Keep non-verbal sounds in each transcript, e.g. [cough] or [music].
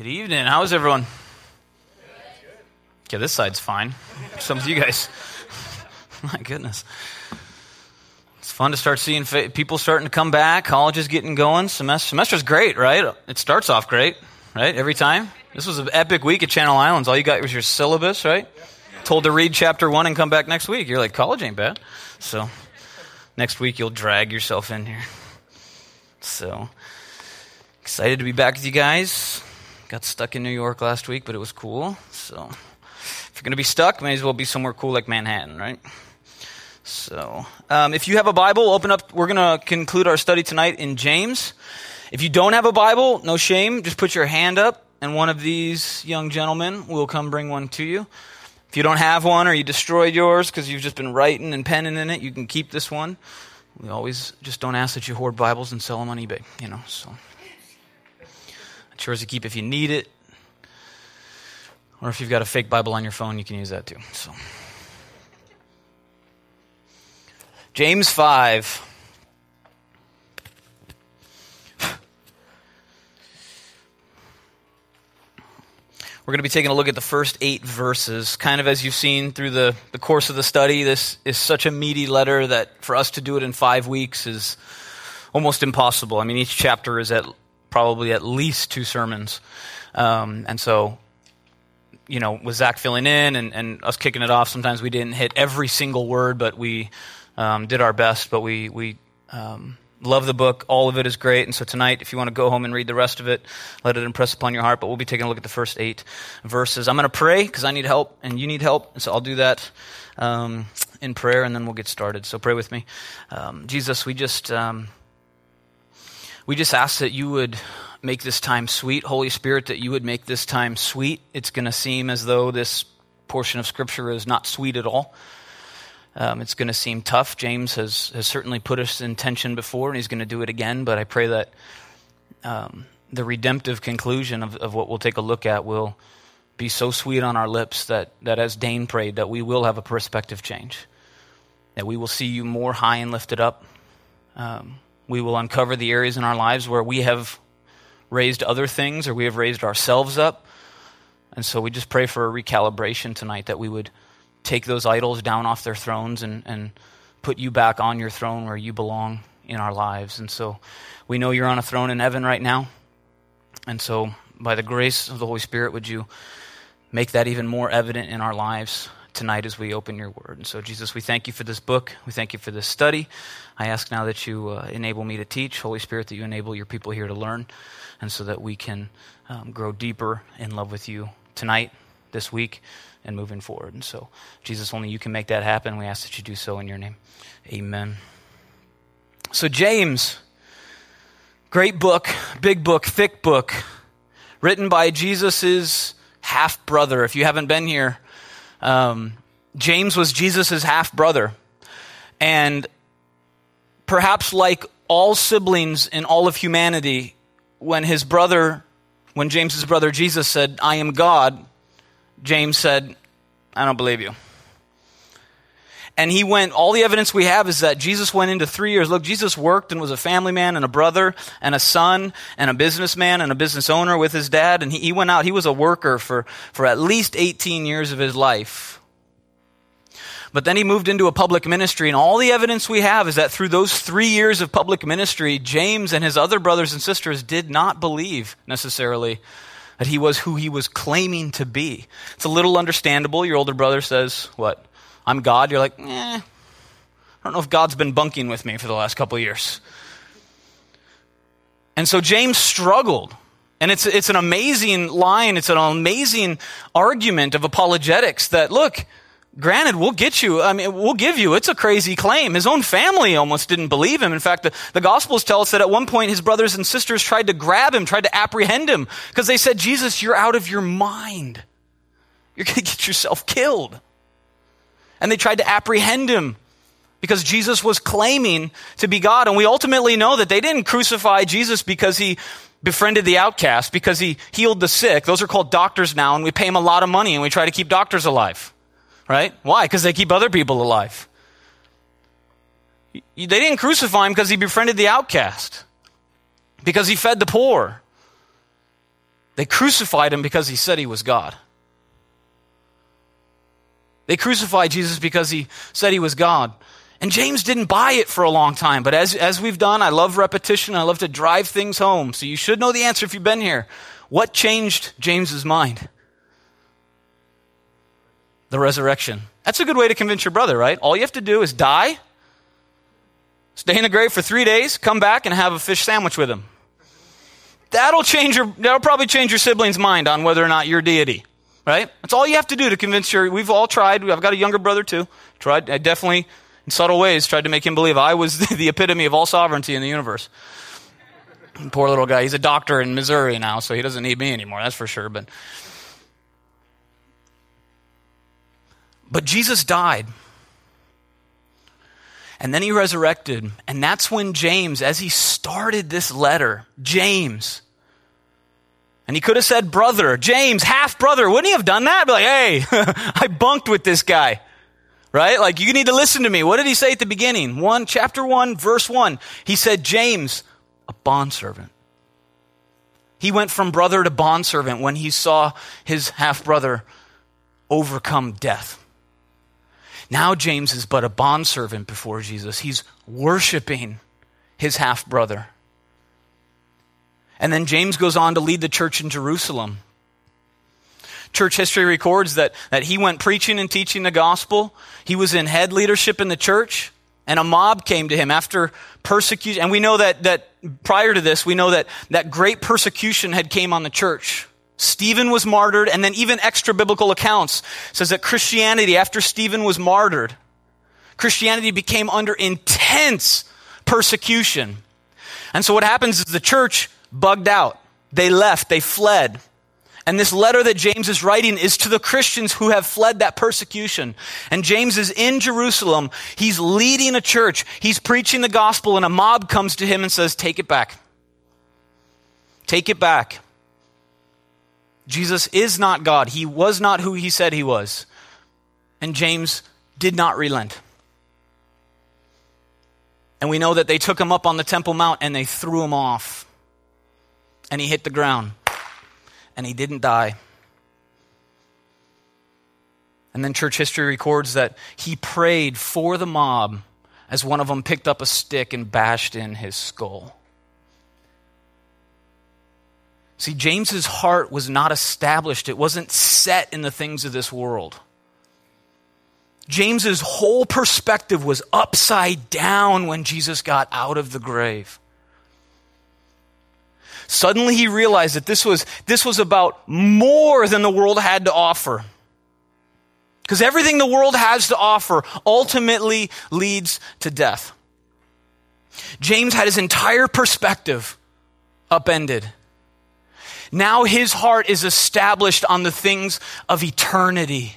Good evening. How's everyone? Okay, this side's fine. Some of you guys. [laughs] My goodness. It's fun to start seeing people starting to come back. College is getting going. Semester semester's great, right? It starts off great, right? Every time. This was an epic week at Channel Islands. All you got was your syllabus, right? Told to read chapter one and come back next week. You're like, college ain't bad. So next week you'll drag yourself in here. So excited to be back with you guys. Got stuck in New York last week, but it was cool. So if you're going to be stuck, may as well be somewhere cool like Manhattan, right? So um, if you have a Bible, open up. We're going to conclude our study tonight in James. If you don't have a Bible, no shame. Just put your hand up, and one of these young gentlemen will come bring one to you. If you don't have one or you destroyed yours because you've just been writing and penning in it, you can keep this one. We always just don't ask that you hoard Bibles and sell them on eBay, you know. So. Yours to keep if you need it. Or if you've got a fake Bible on your phone, you can use that too. So. James 5. We're going to be taking a look at the first eight verses. Kind of as you've seen through the, the course of the study, this is such a meaty letter that for us to do it in five weeks is almost impossible. I mean, each chapter is at probably at least two sermons. Um, and so, you know, with Zach filling in and, and, us kicking it off, sometimes we didn't hit every single word, but we um, did our best. But we, we um, love the book. All of it is great. And so tonight, if you want to go home and read the rest of it, let it impress upon your heart. But we'll be taking a look at the first eight verses. I'm going to pray because I need help and you need help. And so I'll do that um, in prayer and then we'll get started. So pray with me. Um, Jesus, we just um, we just ask that you would make this time sweet. Holy Spirit, that you would make this time sweet. It's going to seem as though this portion of Scripture is not sweet at all. Um, it's going to seem tough. James has, has certainly put us in tension before, and he's going to do it again. But I pray that um, the redemptive conclusion of, of what we'll take a look at will be so sweet on our lips that, that as Dane prayed, that we will have a perspective change, that we will see you more high and lifted up. Um, we will uncover the areas in our lives where we have raised other things or we have raised ourselves up. And so we just pray for a recalibration tonight that we would take those idols down off their thrones and, and put you back on your throne where you belong in our lives. And so we know you're on a throne in heaven right now. And so by the grace of the Holy Spirit, would you make that even more evident in our lives tonight as we open your word. And so, Jesus, we thank you for this book. We thank you for this study. I ask now that you uh, enable me to teach. Holy Spirit, that you enable your people here to learn, and so that we can um, grow deeper in love with you tonight, this week, and moving forward. And so, Jesus, only you can make that happen. We ask that you do so in your name. Amen. So, James, great book, big book, thick book, written by Jesus's half brother. If you haven't been here, um, James was Jesus' half brother. And perhaps like all siblings in all of humanity, when his brother, when James's brother Jesus said, I am God, James said, I don't believe you. And he went, all the evidence we have is that Jesus went into three years. Look, Jesus worked and was a family man and a brother and a son and a businessman and a business owner with his dad. And he, he went out, he was a worker for, for at least 18 years of his life. But then he moved into a public ministry, and all the evidence we have is that through those three years of public ministry, James and his other brothers and sisters did not believe necessarily that he was who he was claiming to be. It's a little understandable. Your older brother says, What? I'm God, you're like, eh, I don't know if God's been bunking with me for the last couple years. And so James struggled. And it's, it's an amazing line, it's an amazing argument of apologetics that, look, granted, we'll get you, I mean, we'll give you, it's a crazy claim. His own family almost didn't believe him. In fact, the, the Gospels tell us that at one point his brothers and sisters tried to grab him, tried to apprehend him, because they said, Jesus, you're out of your mind. You're going [laughs] to get yourself killed and they tried to apprehend him because Jesus was claiming to be God. And we ultimately know that they didn't crucify Jesus because he befriended the outcast, because he healed the sick. Those are called doctors now, and we pay them a lot of money and we try to keep doctors alive. Right? Why? Because they keep other people alive. They didn't crucify him because he befriended the outcast, because he fed the poor, They crucified him because he said he was God. They crucified Jesus because he said he was God. And James didn't buy it for a long time, but as, as we've done, I love repetition. I love to drive things home. So you should know the answer if you've been here. What changed James's mind? The resurrection. That's a good way to convince your brother, right? All you have to do is die, stay in the grave for three days, come back and have a fish sandwich with him. That'll change your, that'll probably change your sibling's mind on whether or not you're deity. Right? That's all you have to do to convince your, we've all tried. I've got a younger brother too. Tried, I definitely, in subtle ways, tried to make him believe I was [laughs] the, epitome of all sovereignty in the universe. Poor little guy. He's a doctor in Missouri now, so he doesn't need me anymore, that's for sure. But, but Jesus died. And then he resurrected. And that's when James, as he started this letter, James, and he could have said brother, James, half brother. Wouldn't he have done that? Be like, hey, [laughs] I bunked with this guy. Right? Like, you need to listen to me. What did he say at the beginning? One, chapter one, verse one. He said, James, a bondservant. He went from brother to bondservant when he saw his half brother overcome death. Now James is but a bondservant before Jesus. He's worshiping his half brother. And then James goes on to lead the church in Jerusalem. Church history records that, that he went preaching and teaching the gospel. He was in head leadership in the church, and a mob came to him after persecution. And we know that, that prior to this, we know that, that great persecution had came on the church. Stephen was martyred, and then even extra biblical accounts says that Christianity, after Stephen was martyred, Christianity became under intense persecution. And so what happens is the church bugged out. They left, they fled. And this letter that James is writing is to the Christians who have fled that persecution. And James is in Jerusalem. He's leading a church. He's preaching the gospel, and a mob comes to him and says, Take it back. Take it back. Jesus is not God. He was not who he said he was. And James did not relent. And we know that they took him up on the Temple Mount and they threw him off. And he hit the ground. And he didn't die. And then church history records that he prayed for the mob as one of them picked up a stick and bashed in his skull. See, James's heart was not established, it wasn't set in the things of this world. James's whole perspective was upside down when Jesus got out of the grave. Suddenly he realized that this was, this was about more than the world had to offer. Because everything the world has to offer ultimately leads to death. James had his entire perspective upended. Now his heart is established on the things of eternity.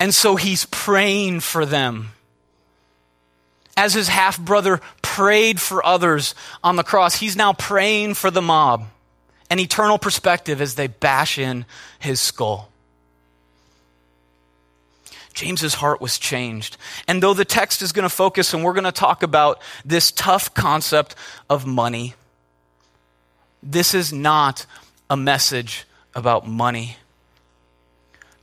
And so he's praying for them. As his half brother prayed for others on the cross, he's now praying for the mob, an eternal perspective as they bash in his skull. James's heart was changed. And though the text is going to focus and we're going to talk about this tough concept of money, this is not a message about money.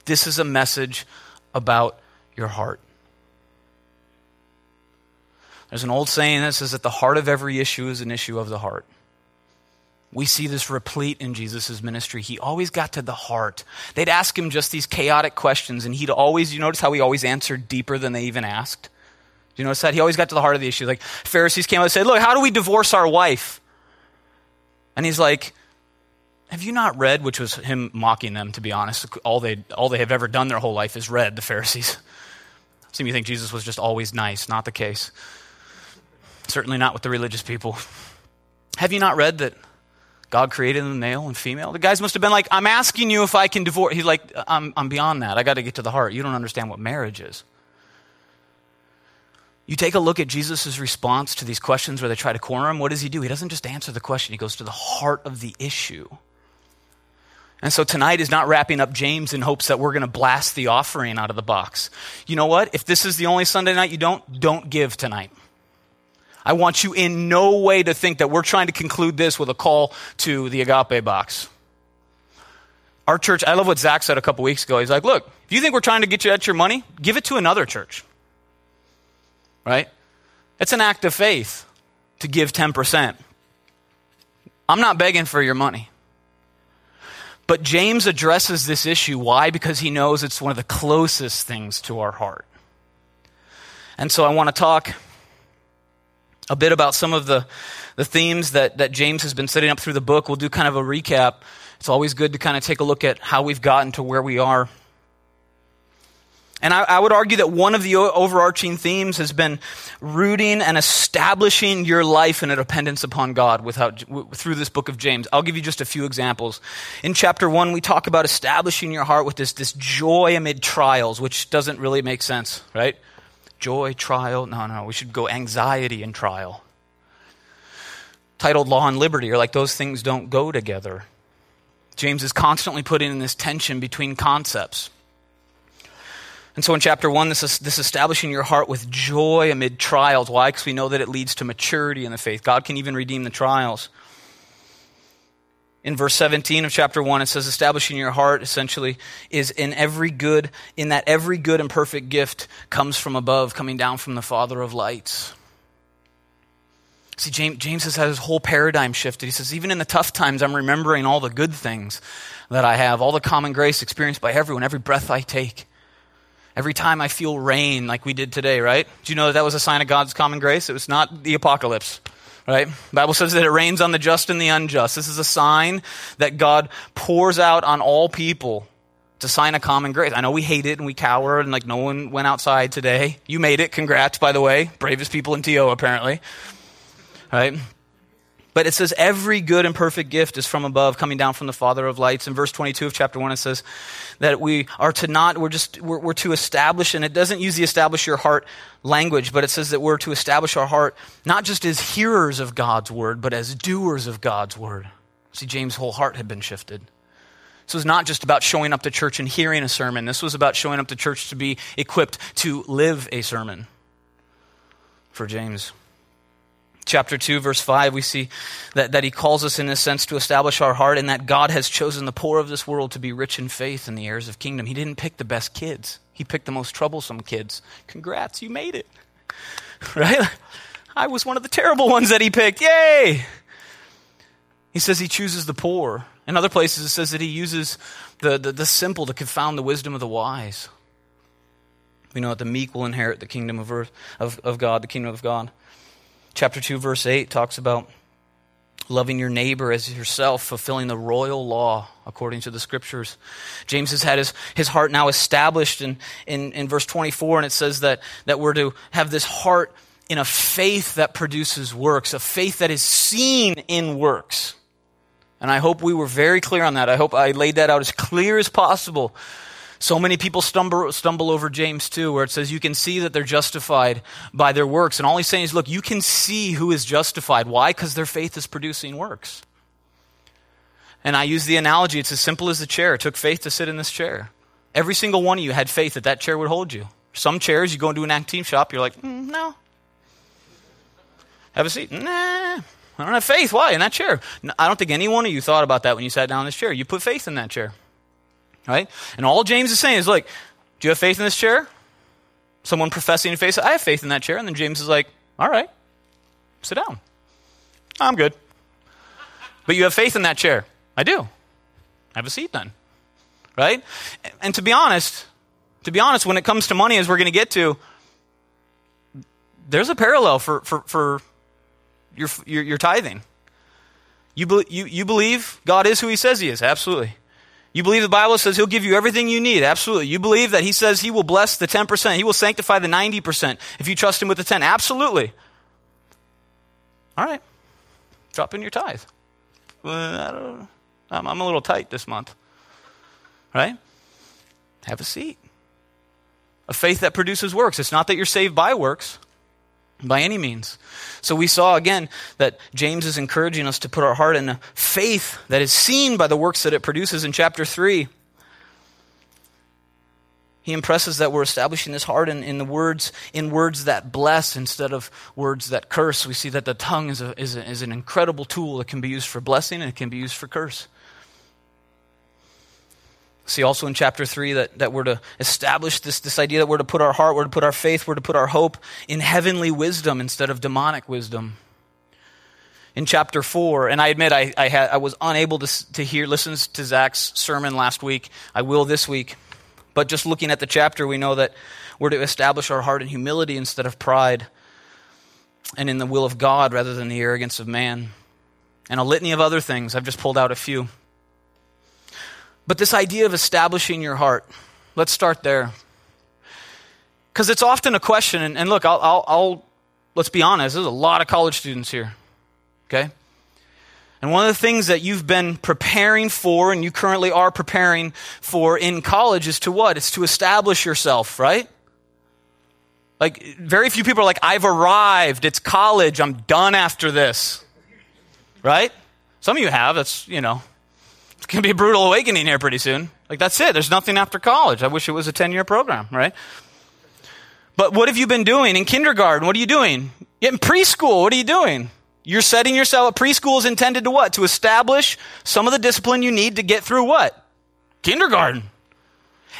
This is a message about your heart. There's an old saying that says that the heart of every issue is an issue of the heart. We see this replete in Jesus' ministry. He always got to the heart. They'd ask him just these chaotic questions, and he'd always, you notice how he always answered deeper than they even asked? Do you notice that? He always got to the heart of the issue. Like Pharisees came out and said, Look, how do we divorce our wife? And he's like, Have you not read? Which was him mocking them, to be honest. All they, all they have ever done their whole life is read, the Pharisees. [laughs] Of you think Jesus was just always nice. Not the case. Certainly not with the religious people. Have you not read that God created them male and female? The guys must have been like, I'm asking you if I can divorce. He's like, I'm, I'm beyond that. I got to get to the heart. You don't understand what marriage is. You take a look at Jesus' response to these questions where they try to corner him. What does he do? He doesn't just answer the question, he goes to the heart of the issue. And so tonight is not wrapping up James in hopes that we're going to blast the offering out of the box. You know what? If this is the only Sunday night you don't, don't give tonight. I want you in no way to think that we're trying to conclude this with a call to the agape box. Our church, I love what Zach said a couple weeks ago. He's like, look, if you think we're trying to get you at your money, give it to another church. Right? It's an act of faith to give 10%. I'm not begging for your money. But James addresses this issue. Why? Because he knows it's one of the closest things to our heart. And so I want to talk a bit about some of the, the themes that, that James has been setting up through the book. We'll do kind of a recap. It's always good to kind of take a look at how we've gotten to where we are. And I, I, would argue that one of the overarching themes has been rooting and establishing your life in a dependence upon God without, through this book of James. I'll give you just a few examples. In chapter one, we talk about establishing your heart with this, this joy amid trials, which doesn't really make sense, right? Joy, trial. No, no, we should go anxiety and trial. Titled Law and Liberty are like those things don't go together. James is constantly putting in this tension between concepts. And so in chapter one, this is this establishing your heart with joy amid trials. Why? Because we know that it leads to maturity in the faith. God can even redeem the trials. In verse 17 of chapter 1, it says, establishing your heart essentially is in every good, in that every good and perfect gift comes from above, coming down from the Father of lights. See, James, James has had his whole paradigm shifted. He says, even in the tough times, I'm remembering all the good things that I have, all the common grace experienced by everyone, every breath I take. Every time I feel rain, like we did today, right? Do you know that that was a sign of God's common grace? It was not the apocalypse, right? Bible says that it rains on the just and the unjust. This is a sign that God pours out on all people to sign a common grace. I know we hate it and we cower and like no one went outside today. You made it. Congrats, by the way. Bravest people in TO, apparently. Right? But it says, every good and perfect gift is from above, coming down from the Father of lights. In verse 22 of chapter 1, it says that we are to not, we're just, we're, we're to establish, and it doesn't use the establish your heart language, but it says that we're to establish our heart not just as hearers of God's word, but as doers of God's word. See, James' whole heart had been shifted. This was not just about showing up to church and hearing a sermon. This was about showing up to church to be equipped to live a sermon for James chapter 2, verse 5, we see that, that he calls us, in a sense, to establish our heart and that God has chosen the poor of this world to be rich in faith and the heirs of kingdom. He didn't pick the best kids, he picked the most troublesome kids. Congrats, you made it. [laughs] Right? I was one of the terrible ones that he picked. Yay! He says he chooses the poor. In other places, it says that he uses the, the, the simple to confound the wisdom of the wise. We know that the meek will inherit the kingdom of, earth, of, of God, the kingdom of God chapter 2 verse 8 talks about loving your neighbor as yourself fulfilling the royal law according to the scriptures. James has had his, his heart now established in, in, in verse 24 and it says that, that we're to have this heart in a faith that produces works a faith that is seen in works. And i hope we were very clear on that. I hope i laid that out as clear as possible so many people stumble, stumble over James 2, where it says you can see that they're justified by their works. And all he's saying is, look, you can see who is justified. Why? Because their faith is producing works. And I use the analogy, it's as simple as the chair. It took faith to sit in this chair. Every single one of you had faith that that chair would hold you. Some chairs, you go into an active shop, you're like, mm, no. Have a seat. Nah, I don't have faith. Why? In that chair. I don't think any one of you thought about that when you sat down in this chair. You put faith in that chair. Right? And all James is saying is, like, do you have faith in this chair? Someone professing in faith, I have faith in that chair. And then James is like, all right, sit down. I'm good. But you have faith in that chair. I do. Have a seat then. Right? And to be honest, to be honest, when it comes to money, as we're going to get to, there's a parallel for, for, for your, your, your tithing. You, be, you, you believe God is who he says he is. Absolutely. You believe the Bible says He'll give you everything you need? Absolutely. You believe that He says He will bless the 10%, He will sanctify the 90% if you trust Him with the 10? Absolutely. All right. Drop in your tithe. Well, I am a little tight this month. Right? Have a seat. A faith that produces works. It's not that you're saved by works by any means. So we saw again that James is encouraging us to put our heart in a faith that is seen by the works that it produces in chapter 3. He impresses that we're establishing this heart in, in the words in words that bless instead of words that curse. We see that the tongue is, a, is, a, is an incredible tool that can be used for blessing and it can be used for curse. See also in chapter 3 that, that we're to establish this, this idea that we're to put our heart, we're to put our faith, we're to put our hope in heavenly wisdom instead of demonic wisdom. In chapter 4, and I admit I, I, had, I was unable to, to hear, listen to Zach's sermon last week. I will this week. But just looking at the chapter, we know that we're to establish our heart in humility instead of pride and in the will of God rather than the arrogance of man. And a litany of other things. I've just pulled out a few. But this idea of establishing your heart, let's start there. Because it's often a question, and, and look, I'll, I'll, I'll, let's be honest, there's a lot of college students here, okay? And one of the things that you've been preparing for, and you currently are preparing for in college, is to what? It's to establish yourself, right? Like, very few people are like, I've arrived, it's college, I'm done after this, right? Some of you have, that's, you know, it's going to be a brutal awakening here pretty soon. Like, that's it. There's nothing after college. I wish it was a 10 year program, right? But what have you been doing in kindergarten? What are you doing? In preschool, what are you doing? You're setting yourself up. Preschool is intended to what? To establish some of the discipline you need to get through what? Kindergarten.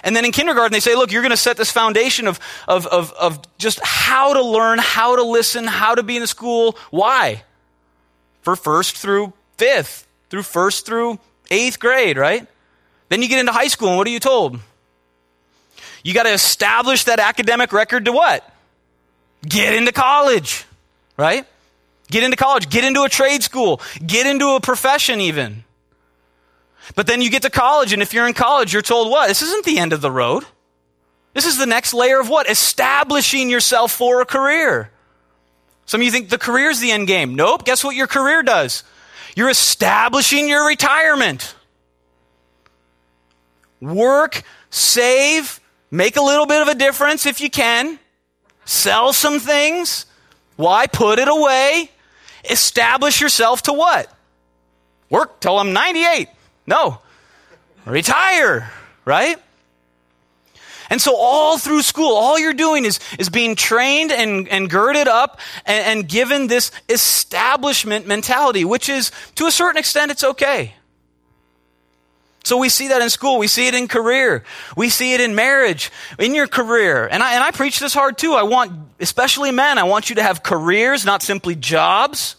And then in kindergarten, they say, look, you're going to set this foundation of, of, of, of just how to learn, how to listen, how to be in the school. Why? For first through fifth, through first through eighth grade, right? Then you get into high school, and what are you told? You got to establish that academic record to what? Get into college, right? Get into college, get into a trade school, get into a profession, even. But then you get to college, and if you're in college, you're told what? This isn't the end of the road. This is the next layer of what? Establishing yourself for a career. Some of you think the career is the end game. Nope. Guess what your career does? You're establishing your retirement. Work, save, make a little bit of a difference if you can, sell some things. Why? Put it away. Establish yourself to what? Work till I'm 98. No. Retire, right? And so all through school, all you're doing is, is being trained and, and girded up and, and given this establishment mentality, which is, to a certain extent, it's okay. So we see that in school. We see it in career. We see it in marriage, in your career. And I, and I preach this hard too. I want, especially men, I want you to have careers, not simply jobs.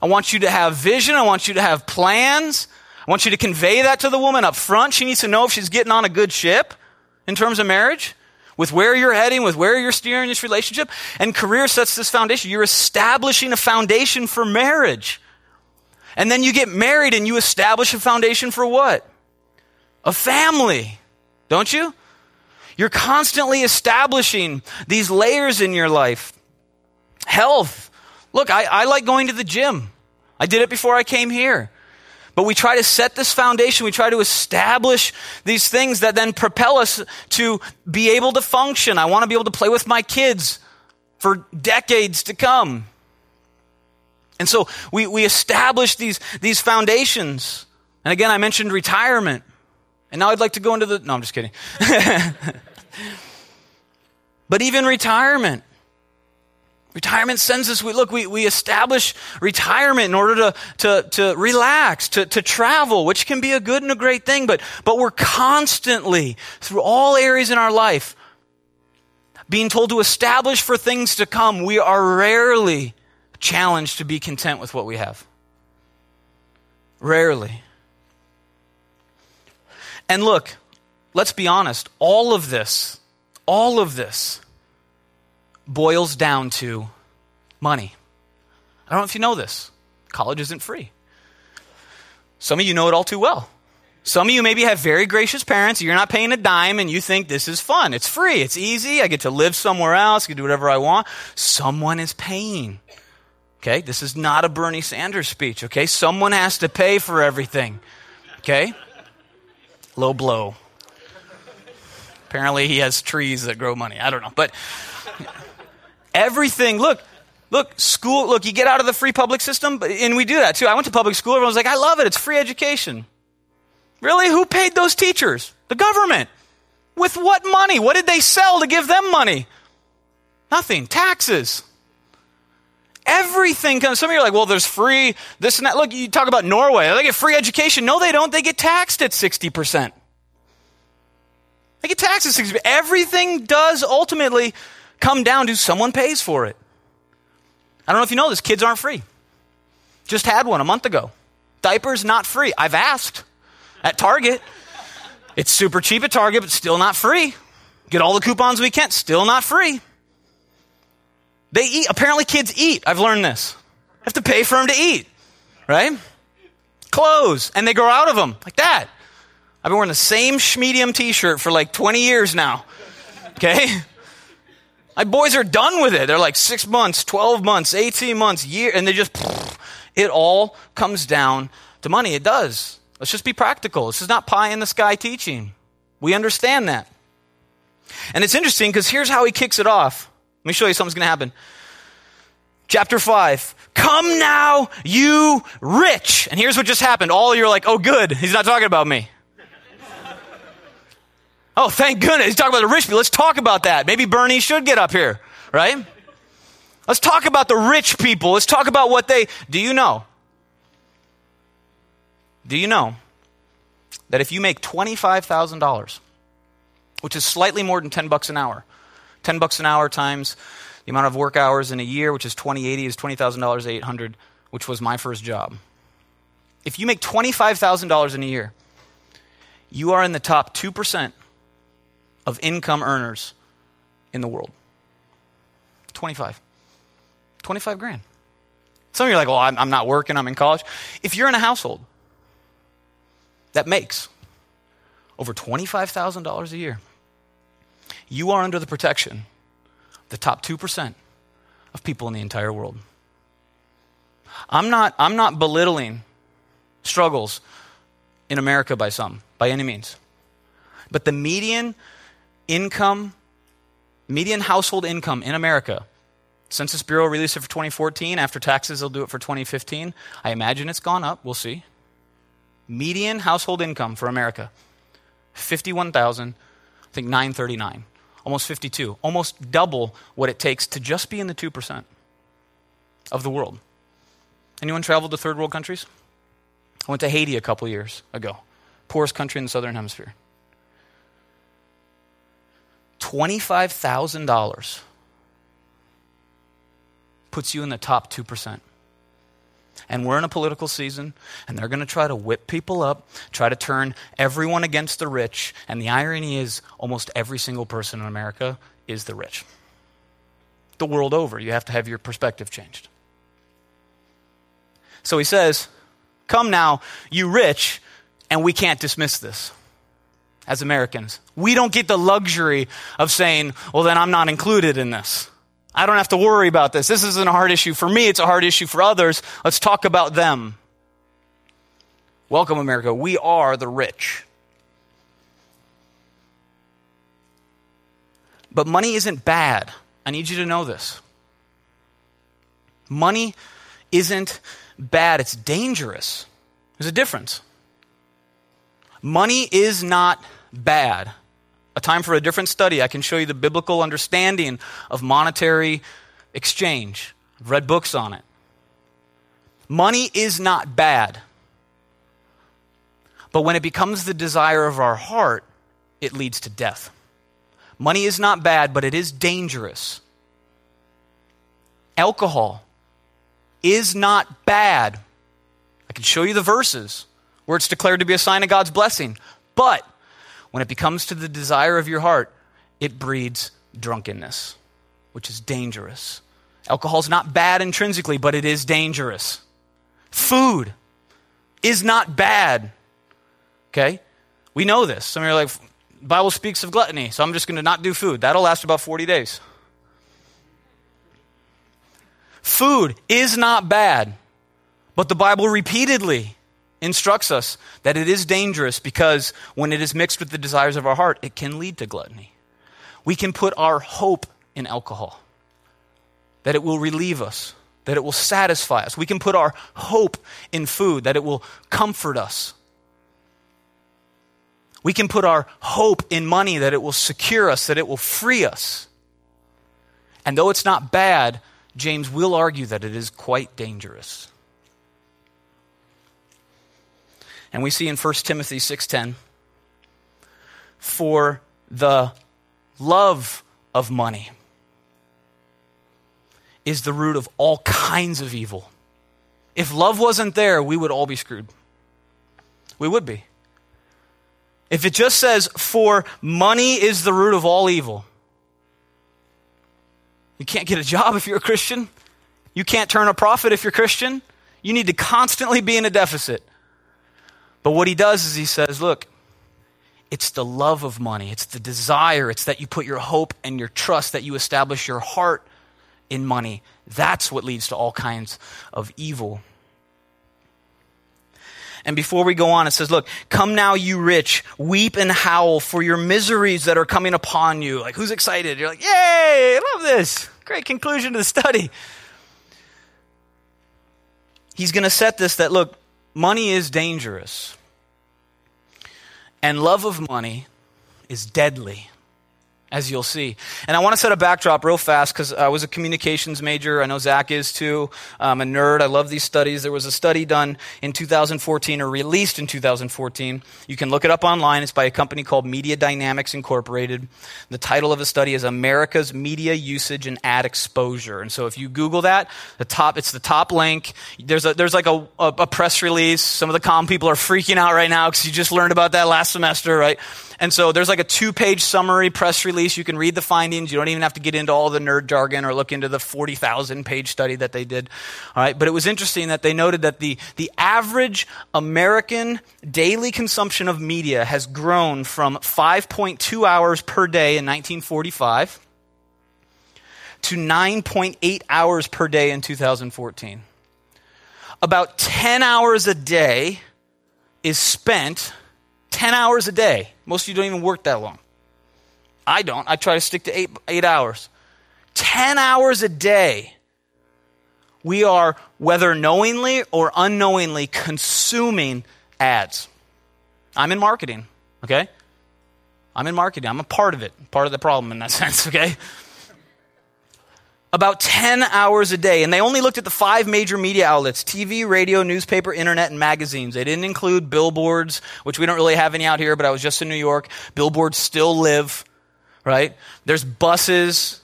I want you to have vision. I want you to have plans. I want you to convey that to the woman up front. She needs to know if she's getting on a good ship in terms of marriage, with where you're heading, with where you're steering this relationship. And career sets this foundation. You're establishing a foundation for marriage. And then you get married and you establish a foundation for what? A family. Don't you? You're constantly establishing these layers in your life. Health. Look, I, I like going to the gym. I did it before I came here. But we try to set this foundation. We try to establish these things that then propel us to be able to function. I want to be able to play with my kids for decades to come. And so we, we establish these, these foundations. And again, I mentioned retirement. And now I'd like to go into the. No, I'm just kidding. [laughs] but even retirement. Retirement sends us, we look, we, we establish retirement in order to, to, to relax, to, to travel, which can be a good and a great thing, but, but we're constantly, through all areas in our life, being told to establish for things to come. We are rarely challenged to be content with what we have. Rarely. And look, let's be honest, all of this, all of this, boils down to money. I don't know if you know this. College isn't free. Some of you know it all too well. Some of you maybe have very gracious parents. You're not paying a dime and you think this is fun. It's free. It's easy. I get to live somewhere else. I can do whatever I want. Someone is paying. Okay? This is not a Bernie Sanders speech. Okay? Someone has to pay for everything. Okay? Low blow. Apparently he has trees that grow money. I don't know. But Everything. Look, look, school, look, you get out of the free public system, and we do that too. I went to public school, everyone's like, I love it, it's free education. Really? Who paid those teachers? The government. With what money? What did they sell to give them money? Nothing. Taxes. Everything comes. Some of you are like, well, there's free this and that. Look, you talk about Norway. They get free education. No, they don't. They get taxed at 60%. They get taxes. Everything does ultimately come down to someone pays for it. I don't know if you know this, kids aren't free. Just had one a month ago. Diapers not free. I've asked at Target. It's super cheap at Target, but still not free. Get all the coupons we can, still not free. They eat. Apparently, kids eat. I've learned this. I have to pay for them to eat, right? Clothes, and they grow out of them like that. I've been wearing the same schmedium t shirt for like 20 years now. Okay? My boys are done with it. They're like six months, 12 months, 18 months, year, and they just, it all comes down to money. It does. Let's just be practical. This is not pie in the sky teaching. We understand that. And it's interesting because here's how he kicks it off. Let me show you something's going to happen. Chapter 5. Come now, you rich. And here's what just happened. All you're like, oh, good. He's not talking about me. Oh, thank goodness. He's talking about the rich people. Let's talk about that. Maybe Bernie should get up here, right? Let's talk about the rich people. Let's talk about what they. Do you know? Do you know that if you make $25,000, which is slightly more than 10 bucks an hour, 10 bucks an hour times the amount of work hours in a year, which is 2080, is $20,000 800, which was my first job. If you make $25,000 in a year, you are in the top 2% of income earners in the world. 25. 25 grand. Some of you are like, well, I'm, I'm not working, I'm in college. If you're in a household that makes over $25,000 a year, you are under the protection of the top 2% of people in the entire world. I'm not, I'm not belittling struggles in America by some, by any means. But the median income, median household income in America, Census Bureau released it for 2014. After taxes, they'll do it for 2015. I imagine it's gone up. We'll see. Median household income for America, 51,000, I think 939, almost 52, almost double what it takes to just be in the 2% of the world. Anyone traveled to third world countries? I went to Haiti a couple years ago, poorest country in the southern hemisphere. $25,000 puts you in the top 2%. And we're in a political season, and they're going to try to whip people up, try to turn everyone against the rich. And the irony is, almost every single person in America is the rich. The world over, you have to have your perspective changed. So he says, Come now, you rich, and we can't dismiss this as Americans. We don't get the luxury of saying, well, then I'm not included in this. I don't have to worry about this. This isn't a hard issue for me, it's a hard issue for others. Let's talk about them. Welcome, America. We are the rich. But money isn't bad. I need you to know this. Money isn't bad, it's dangerous. There's a difference. Money is not bad. A time for a different study. I can show you the biblical understanding of monetary exchange. I've read books on it. Money is not bad. But when it becomes the desire of our heart, it leads to death. Money is not bad, but it is dangerous. Alcohol is not bad. I can show you the verses where it's declared to be a sign of God's blessing. But when it becomes to the desire of your heart, it breeds drunkenness, which is dangerous. Alcohol is not bad intrinsically, but it is dangerous. Food is not bad. Okay? We know this. Some of you are like, Bible speaks of gluttony, so I'm just going to not do food. That'll last about 40 days. Food is not bad, but the Bible repeatedly instructs us that it is dangerous because when it is mixed with the desires of our heart, it can lead to gluttony. We can put our hope in alcohol, that it will relieve us, that it will satisfy us. We can put our hope in food, that it will comfort us. We can put our hope in money, that it will secure us, that it will free us. And though it's not bad, James will argue that it is quite dangerous. And we see in 1 Timothy 6:10, "For the love of money is the root of all kinds of evil. If love wasn't there, we would all be screwed. We would be. If it just says, for money is the root of all evil, you can't get a job if you're a Christian. You can't turn a profit if you're Christian. You need to constantly be in a deficit. But what he does is he says, look, it's the love of money, it's the desire, it's that you put your hope and your trust, that you establish your heart in money. That's what leads to all kinds of evil. And before we go on, it says, Look, come now, you rich, weep and howl for your miseries that are coming upon you. Like, who's excited? You're like, Yay, I love this. Great conclusion to the study. He's going to set this that, look, money is dangerous. And love of money is deadly as you'll see. And I want to set a backdrop real fast because I was a communications major. I know Zach is too. I'm a nerd. I love these studies. There was a study done in 2014 or released in 2014. You can look it up online. It's by a company called Media Dynamics Incorporated. The title of the study is America's Media Usage and Ad Exposure. And so if you Google that, the top, it's the top link. There's a, there's like a, a, a press release. Some of the com people are freaking out right now because you just learned about that last semester, right? And so there's like a two page summary press release. You can read the findings. You don't even have to get into all the nerd jargon or look into the 40,000 page study that they did. All right. But it was interesting that they noted that the, the average American daily consumption of media has grown from 5.2 hours per day in 1945 to 9.8 hours per day in 2014. About 10 hours a day is spent 10 hours a day. Most of you don't even work that long. I don't. I try to stick to eight, eight hours. 10 hours a day. We are, whether knowingly or unknowingly, consuming ads. I'm in marketing, okay? I'm in marketing. I'm a part of it, part of the problem in that [laughs] sense, okay? About 10 hours a day. And they only looked at the five major media outlets TV, radio, newspaper, internet, and magazines. They didn't include billboards, which we don't really have any out here, but I was just in New York. Billboards still live, right? There's buses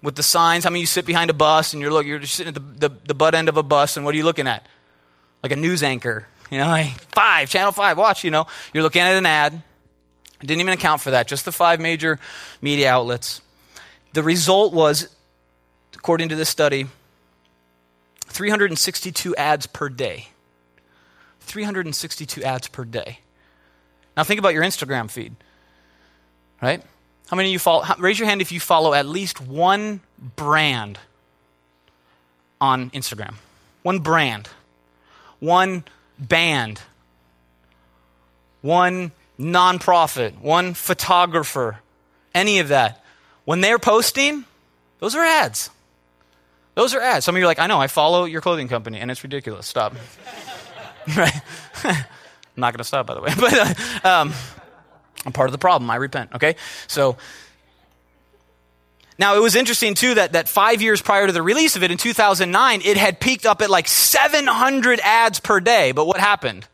with the signs. How many of you sit behind a bus and you're, look, you're just sitting at the, the, the butt end of a bus, and what are you looking at? Like a news anchor. You know, like five, channel five, watch, you know. You're looking at an ad. didn't even account for that, just the five major media outlets. The result was according to this study, 362 ads per day. 362 ads per day. Now think about your Instagram feed, right? How many of you follow? Raise your hand if you follow at least one brand on Instagram. One brand. One band. One nonprofit. One photographer. Any of that. When they're posting, those are ads. Those are ads. Some of you are like, I know, I follow your clothing company, and it's ridiculous. Stop. [laughs] right? I'm [laughs] not going to stop, by the way. [laughs] But uh, um, I'm part of the problem. I repent, okay? So, now it was interesting, too, that, that five years prior to the release of it in 2009, it had peaked up at like 700 ads per day. But what happened?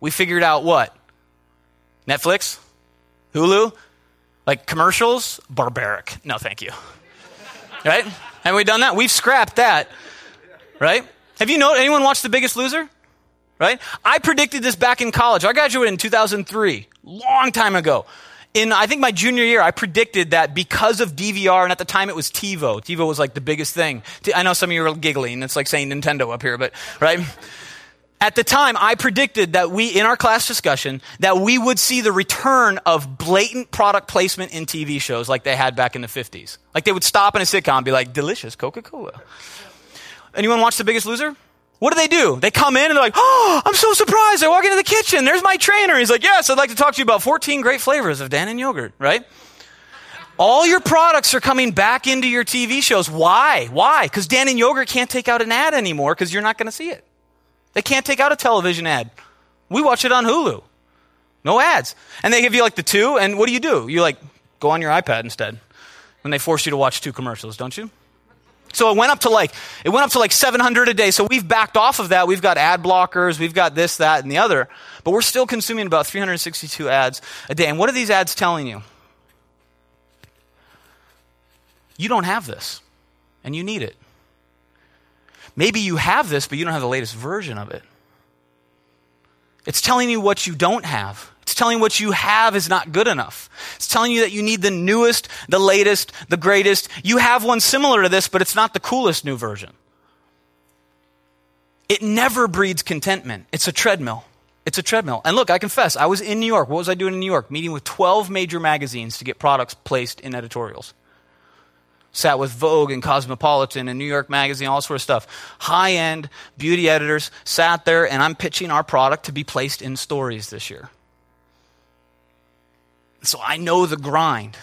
We figured out what? Netflix? Hulu? Like commercials? Barbaric. No, thank you. Right? Have we done that? We've scrapped that, right? Have you know anyone watched The Biggest Loser? Right? I predicted this back in college. I graduated in 2003, long time ago. In I think my junior year, I predicted that because of DVR, and at the time it was TiVo. TiVo was like the biggest thing. I know some of you are giggling. It's like saying Nintendo up here, but right. At the time, I predicted that we, in our class discussion, that we would see the return of blatant product placement in TV shows like they had back in the 50s. Like they would stop in a sitcom and be like, delicious Coca-Cola. Anyone watch The Biggest Loser? What do they do? They come in and they're like, oh, I'm so surprised. I walk into the kitchen. There's my trainer. He's like, yes, I'd like to talk to you about 14 great flavors of Dannon yogurt, right? All your products are coming back into your TV shows. Why? Why? Because Dannon yogurt can't take out an ad anymore because you're not going to see it. They can't take out a television ad. We watch it on Hulu. No ads. And they give you like the two, and what do you do? You like go on your iPad instead. And they force you to watch two commercials, don't you? So it went up to like it went up to like 700 a day. So we've backed off of that. We've got ad blockers, we've got this, that, and the other. But we're still consuming about 362 ads a day. And what are these ads telling you? You don't have this, and you need it. Maybe you have this, but you don't have the latest version of it. It's telling you what you don't have. It's telling you what you have is not good enough. It's telling you that you need the newest, the latest, the greatest. You have one similar to this, but it's not the coolest new version. It never breeds contentment. It's a treadmill. It's a treadmill. And look, I confess, I was in New York. What was I doing in New York? Meeting with 12 major magazines to get products placed in editorials. Sat with Vogue and Cosmopolitan and New York Magazine, all sort of stuff. High end beauty editors sat there, and I'm pitching our product to be placed in stories this year. So I know the grind.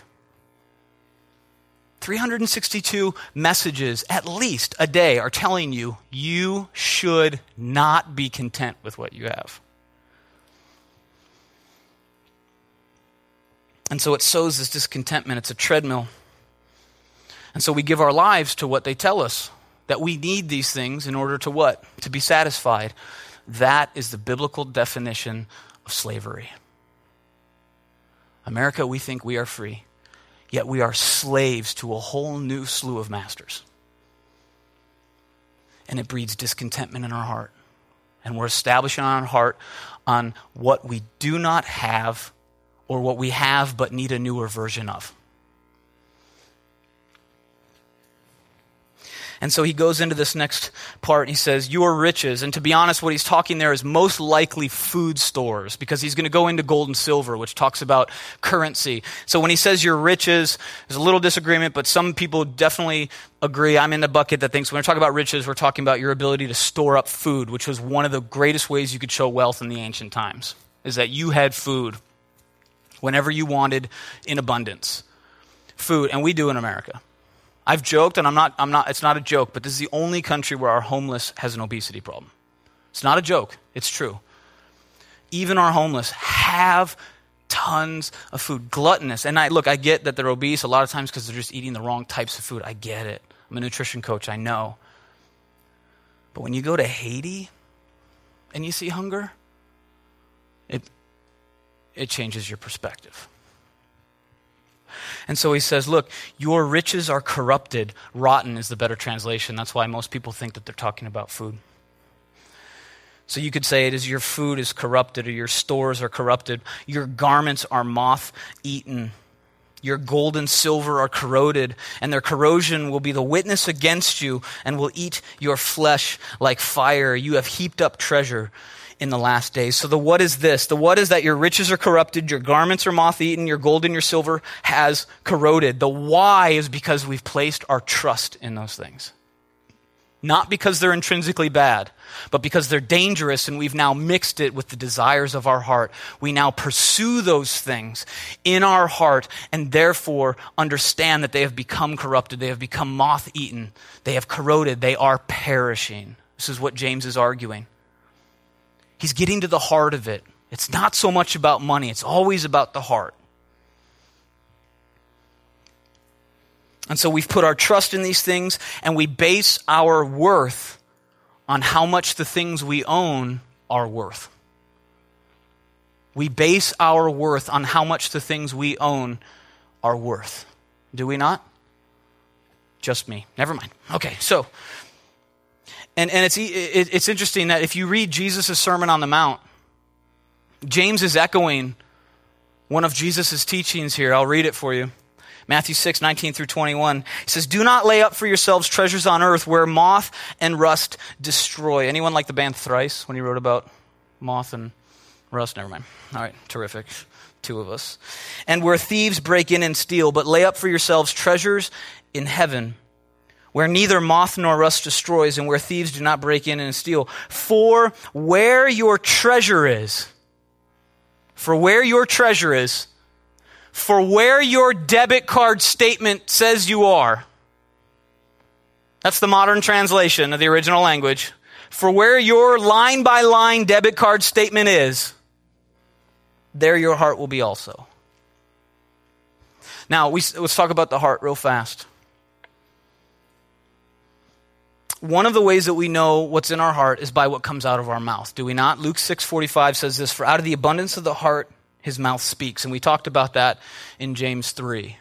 362 messages at least a day are telling you you should not be content with what you have. And so it sows this discontentment. It's a treadmill. And so we give our lives to what they tell us that we need these things in order to what? To be satisfied. That is the biblical definition of slavery. America, we think we are free, yet we are slaves to a whole new slew of masters. And it breeds discontentment in our heart. And we're establishing our heart on what we do not have or what we have but need a newer version of. And so he goes into this next part and he says, Your riches. And to be honest, what he's talking there is most likely food stores because he's going to go into gold and silver, which talks about currency. So when he says your riches, there's a little disagreement, but some people definitely agree. I'm in the bucket that thinks when we're talking about riches, we're talking about your ability to store up food, which was one of the greatest ways you could show wealth in the ancient times, is that you had food whenever you wanted in abundance. Food, and we do in America. I've joked, and I'm not, I'm not, it's not a joke, but this is the only country where our homeless has an obesity problem. It's not a joke, it's true. Even our homeless have tons of food, gluttonous. And I look, I get that they're obese a lot of times because they're just eating the wrong types of food. I get it. I'm a nutrition coach, I know. But when you go to Haiti and you see hunger, it, it changes your perspective. And so he says, Look, your riches are corrupted. Rotten is the better translation. That's why most people think that they're talking about food. So you could say it is your food is corrupted or your stores are corrupted. Your garments are moth eaten. Your gold and silver are corroded, and their corrosion will be the witness against you and will eat your flesh like fire. You have heaped up treasure in the last days. So the what is this? The what is that your riches are corrupted, your garments are moth eaten, your gold and your silver has corroded. The why is because we've placed our trust in those things. Not because they're intrinsically bad, but because they're dangerous and we've now mixed it with the desires of our heart. We now pursue those things in our heart and therefore understand that they have become corrupted. They have become moth eaten. They have corroded. They are perishing. This is what James is arguing. He's getting to the heart of it. It's not so much about money, it's always about the heart. And so we've put our trust in these things and we base our worth on how much the things we own are worth. We base our worth on how much the things we own are worth. Do we not? Just me. Never mind. Okay, so and, and it's, it's interesting that if you read Jesus' Sermon on the Mount, James is echoing one of Jesus' teachings here. I'll read it for you. Matthew 6, 19 through 21. He says, Do not lay up for yourselves treasures on earth where moth and rust destroy. Anyone like the band Thrice when he wrote about moth and rust? Never mind. All right, terrific. Two of us. And where thieves break in and steal, but lay up for yourselves treasures in heaven where neither moth nor rust destroys, and where thieves do not break in and steal. For where your treasure is, for where your treasure is, for where your debit card statement says you are. That's the modern translation of the original language. For where your line by line debit card statement is, there your heart will be also. Now, we, let's talk about the heart real fast one of the ways that we know what's in our heart is by what comes out of our mouth, do we not? Luke 6:45 says this, "For out of the abundance of the heart his mouth speaks." And we talked about that in James 3.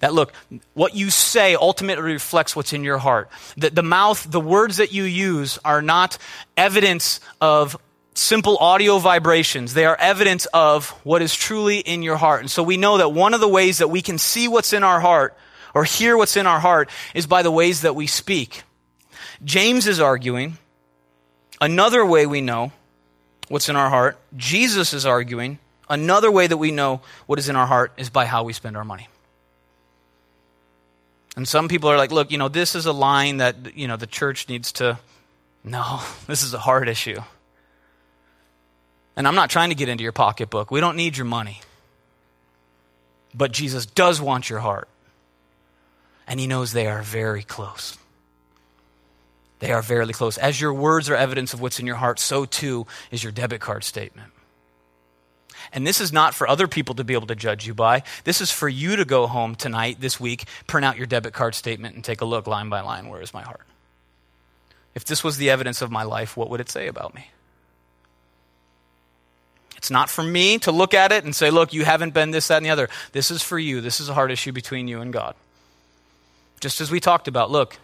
That look, what you say ultimately reflects what's in your heart. The, the mouth, the words that you use are not evidence of simple audio vibrations. They are evidence of what is truly in your heart. And so we know that one of the ways that we can see what's in our heart or hear what's in our heart is by the ways that we speak. James is arguing another way we know what's in our heart. Jesus is arguing another way that we know what is in our heart is by how we spend our money. And some people are like, look, you know, this is a line that, you know, the church needs to. No, [laughs] this is a hard issue. And I'm not trying to get into your pocketbook. We don't need your money. But Jesus does want your heart. And he knows they are very close. They are very close. As your words are evidence of what's in your heart, so too is your debit card statement. And this is not for other people to be able to judge you by. This is for you to go home tonight, this week, print out your debit card statement and take a look line by line. Where is my heart? If this was the evidence of my life, what would it say about me? It's not for me to look at it and say, look, you haven't been this, that, and the other. This is for you. This is a heart issue between you and God. Just as we talked about, look,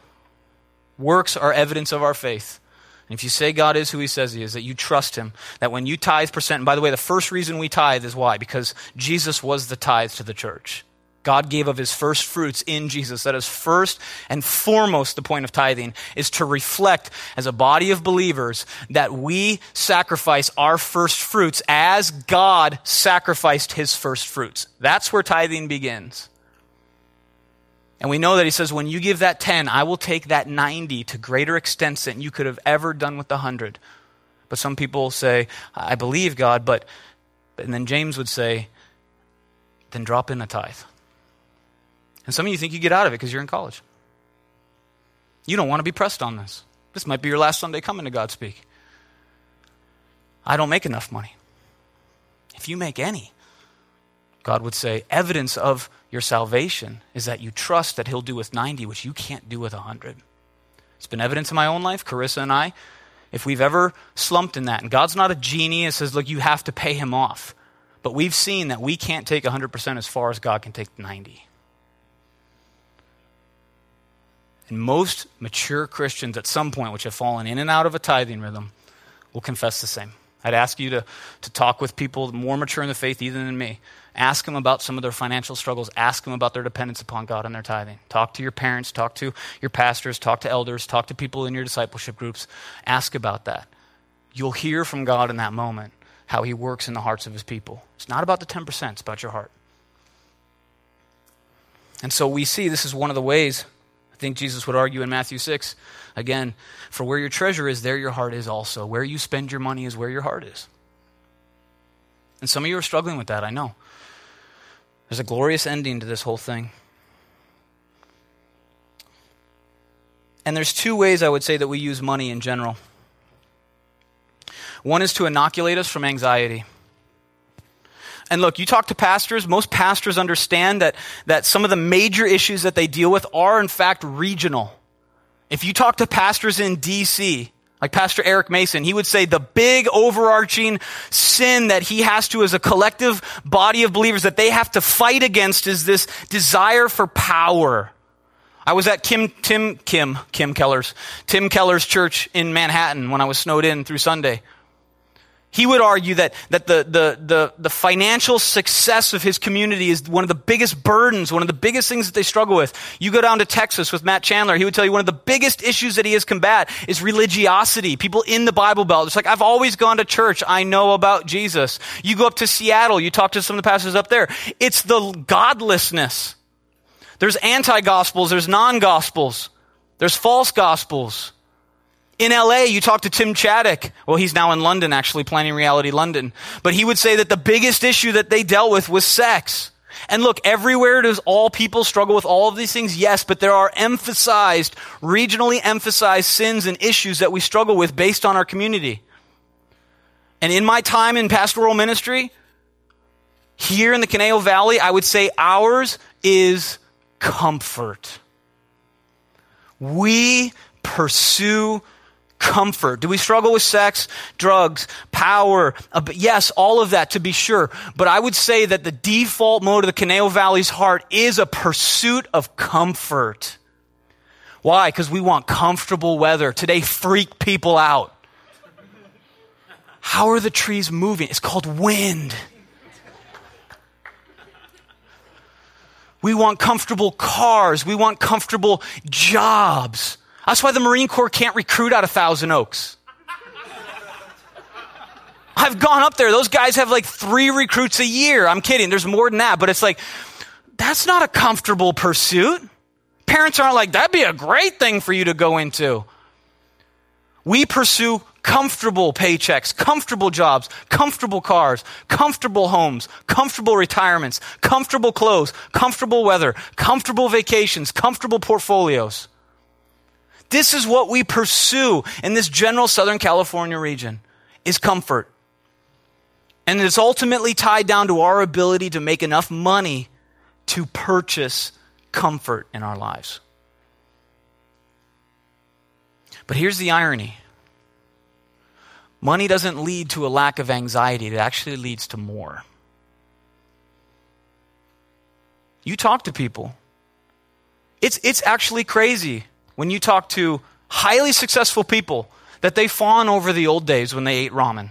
works are evidence of our faith. And if you say God is who he says he is, that you trust him, that when you tithe percent, and by the way, the first reason we tithe is why? Because Jesus was the tithe to the church. God gave of his first fruits in Jesus. That is first and foremost the point of tithing is to reflect as a body of believers that we sacrifice our first fruits as God sacrificed his first fruits. That's where tithing begins. And we know that he says, when you give that 10, I will take that 90 to greater extents than you could have ever done with the 100. But some people say, I believe God, but, and then James would say, then drop in a tithe. And some of you think you get out of it because you're in college. You don't want to be pressed on this. This might be your last Sunday coming to Godspeak. I don't make enough money. If you make any, God would say, evidence of your salvation is that you trust that He'll do with 90, which you can't do with 100. It's been evidence in my own life, Carissa and I. If we've ever slumped in that, and God's not a genie says, look, you have to pay Him off. But we've seen that we can't take 100% as far as God can take 90. And most mature Christians at some point, which have fallen in and out of a tithing rhythm, will confess the same. I'd ask you to, to talk with people more mature in the faith even than me. Ask them about some of their financial struggles. Ask them about their dependence upon God and their tithing. Talk to your parents, talk to your pastors, talk to elders, talk to people in your discipleship groups. Ask about that. You'll hear from God in that moment how he works in the hearts of his people. It's not about the 10%, it's about your heart. And so we see this is one of the ways I think Jesus would argue in Matthew 6 again, for where your treasure is, there your heart is also. Where you spend your money is where your heart is. And some of you are struggling with that, I know. There's a glorious ending to this whole thing. And there's two ways I would say that we use money in general. One is to inoculate us from anxiety. And look, you talk to pastors, most pastors understand that, that some of the major issues that they deal with are, in fact, regional. If you talk to pastors in D.C., like Pastor Eric Mason, he would say the big overarching sin that he has to, as a collective body of believers, that they have to fight against is this desire for power. I was at Kim, Tim, Kim, Kim Keller's, Tim Keller's church in Manhattan when I was snowed in through Sunday. He would argue that, that the, the, the, the, financial success of his community is one of the biggest burdens, one of the biggest things that they struggle with. You go down to Texas with Matt Chandler, he would tell you one of the biggest issues that he has combat is religiosity. People in the Bible Belt. It's like, I've always gone to church. I know about Jesus. You go up to Seattle, you talk to some of the pastors up there. It's the godlessness. There's anti-gospels, there's non-gospels, there's false gospels. In LA, you talk to Tim Chaddick. Well, he's now in London, actually, planning reality London. But he would say that the biggest issue that they dealt with was sex. And look, everywhere does all people struggle with all of these things? Yes, but there are emphasized, regionally emphasized sins and issues that we struggle with based on our community. And in my time in pastoral ministry, here in the Conejo Valley, I would say ours is comfort. We pursue comfort. Do we struggle with sex, drugs, power? Uh, yes, all of that to be sure. But I would say that the default mode of the Conejo Valley's heart is a pursuit of comfort. Why? Because we want comfortable weather. Today, freak people out. How are the trees moving? It's called wind. We want comfortable cars. We want comfortable jobs. That's why the Marine Corps can't recruit out of Thousand Oaks. I've gone up there. Those guys have like three recruits a year. I'm kidding. There's more than that. But it's like, that's not a comfortable pursuit. Parents aren't like, that'd be a great thing for you to go into. We pursue comfortable paychecks, comfortable jobs, comfortable cars, comfortable homes, comfortable retirements, comfortable clothes, comfortable weather, comfortable vacations, comfortable portfolios. This is what we pursue in this general Southern California region is comfort. And it's ultimately tied down to our ability to make enough money to purchase comfort in our lives. But here's the irony money doesn't lead to a lack of anxiety, it actually leads to more. You talk to people, it's, it's actually crazy when you talk to highly successful people that they fawn over the old days when they ate ramen.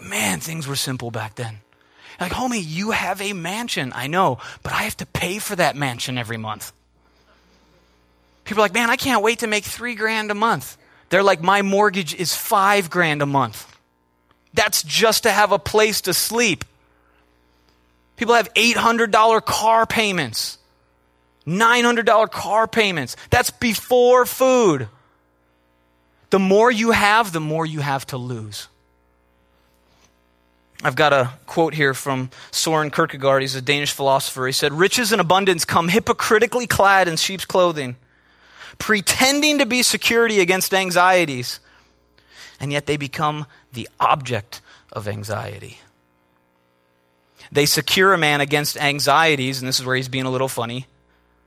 Man, things were simple back then. Like, homie, you have a mansion. I know, but I have to pay for that mansion every month. People are like, man, I can't wait to make three grand a month. They're like, my mortgage is five grand a month. That's just to have a place to sleep. People have $800 car payments. $900 car payments. That's before food. The more you have, the more you have to lose. I've got a quote here from Soren Kierkegaard. He's a Danish philosopher. He said, Riches and abundance come hypocritically clad in sheep's clothing, pretending to be security against anxieties, and yet they become the object of anxiety. They secure a man against anxieties, and this is where he's being a little funny.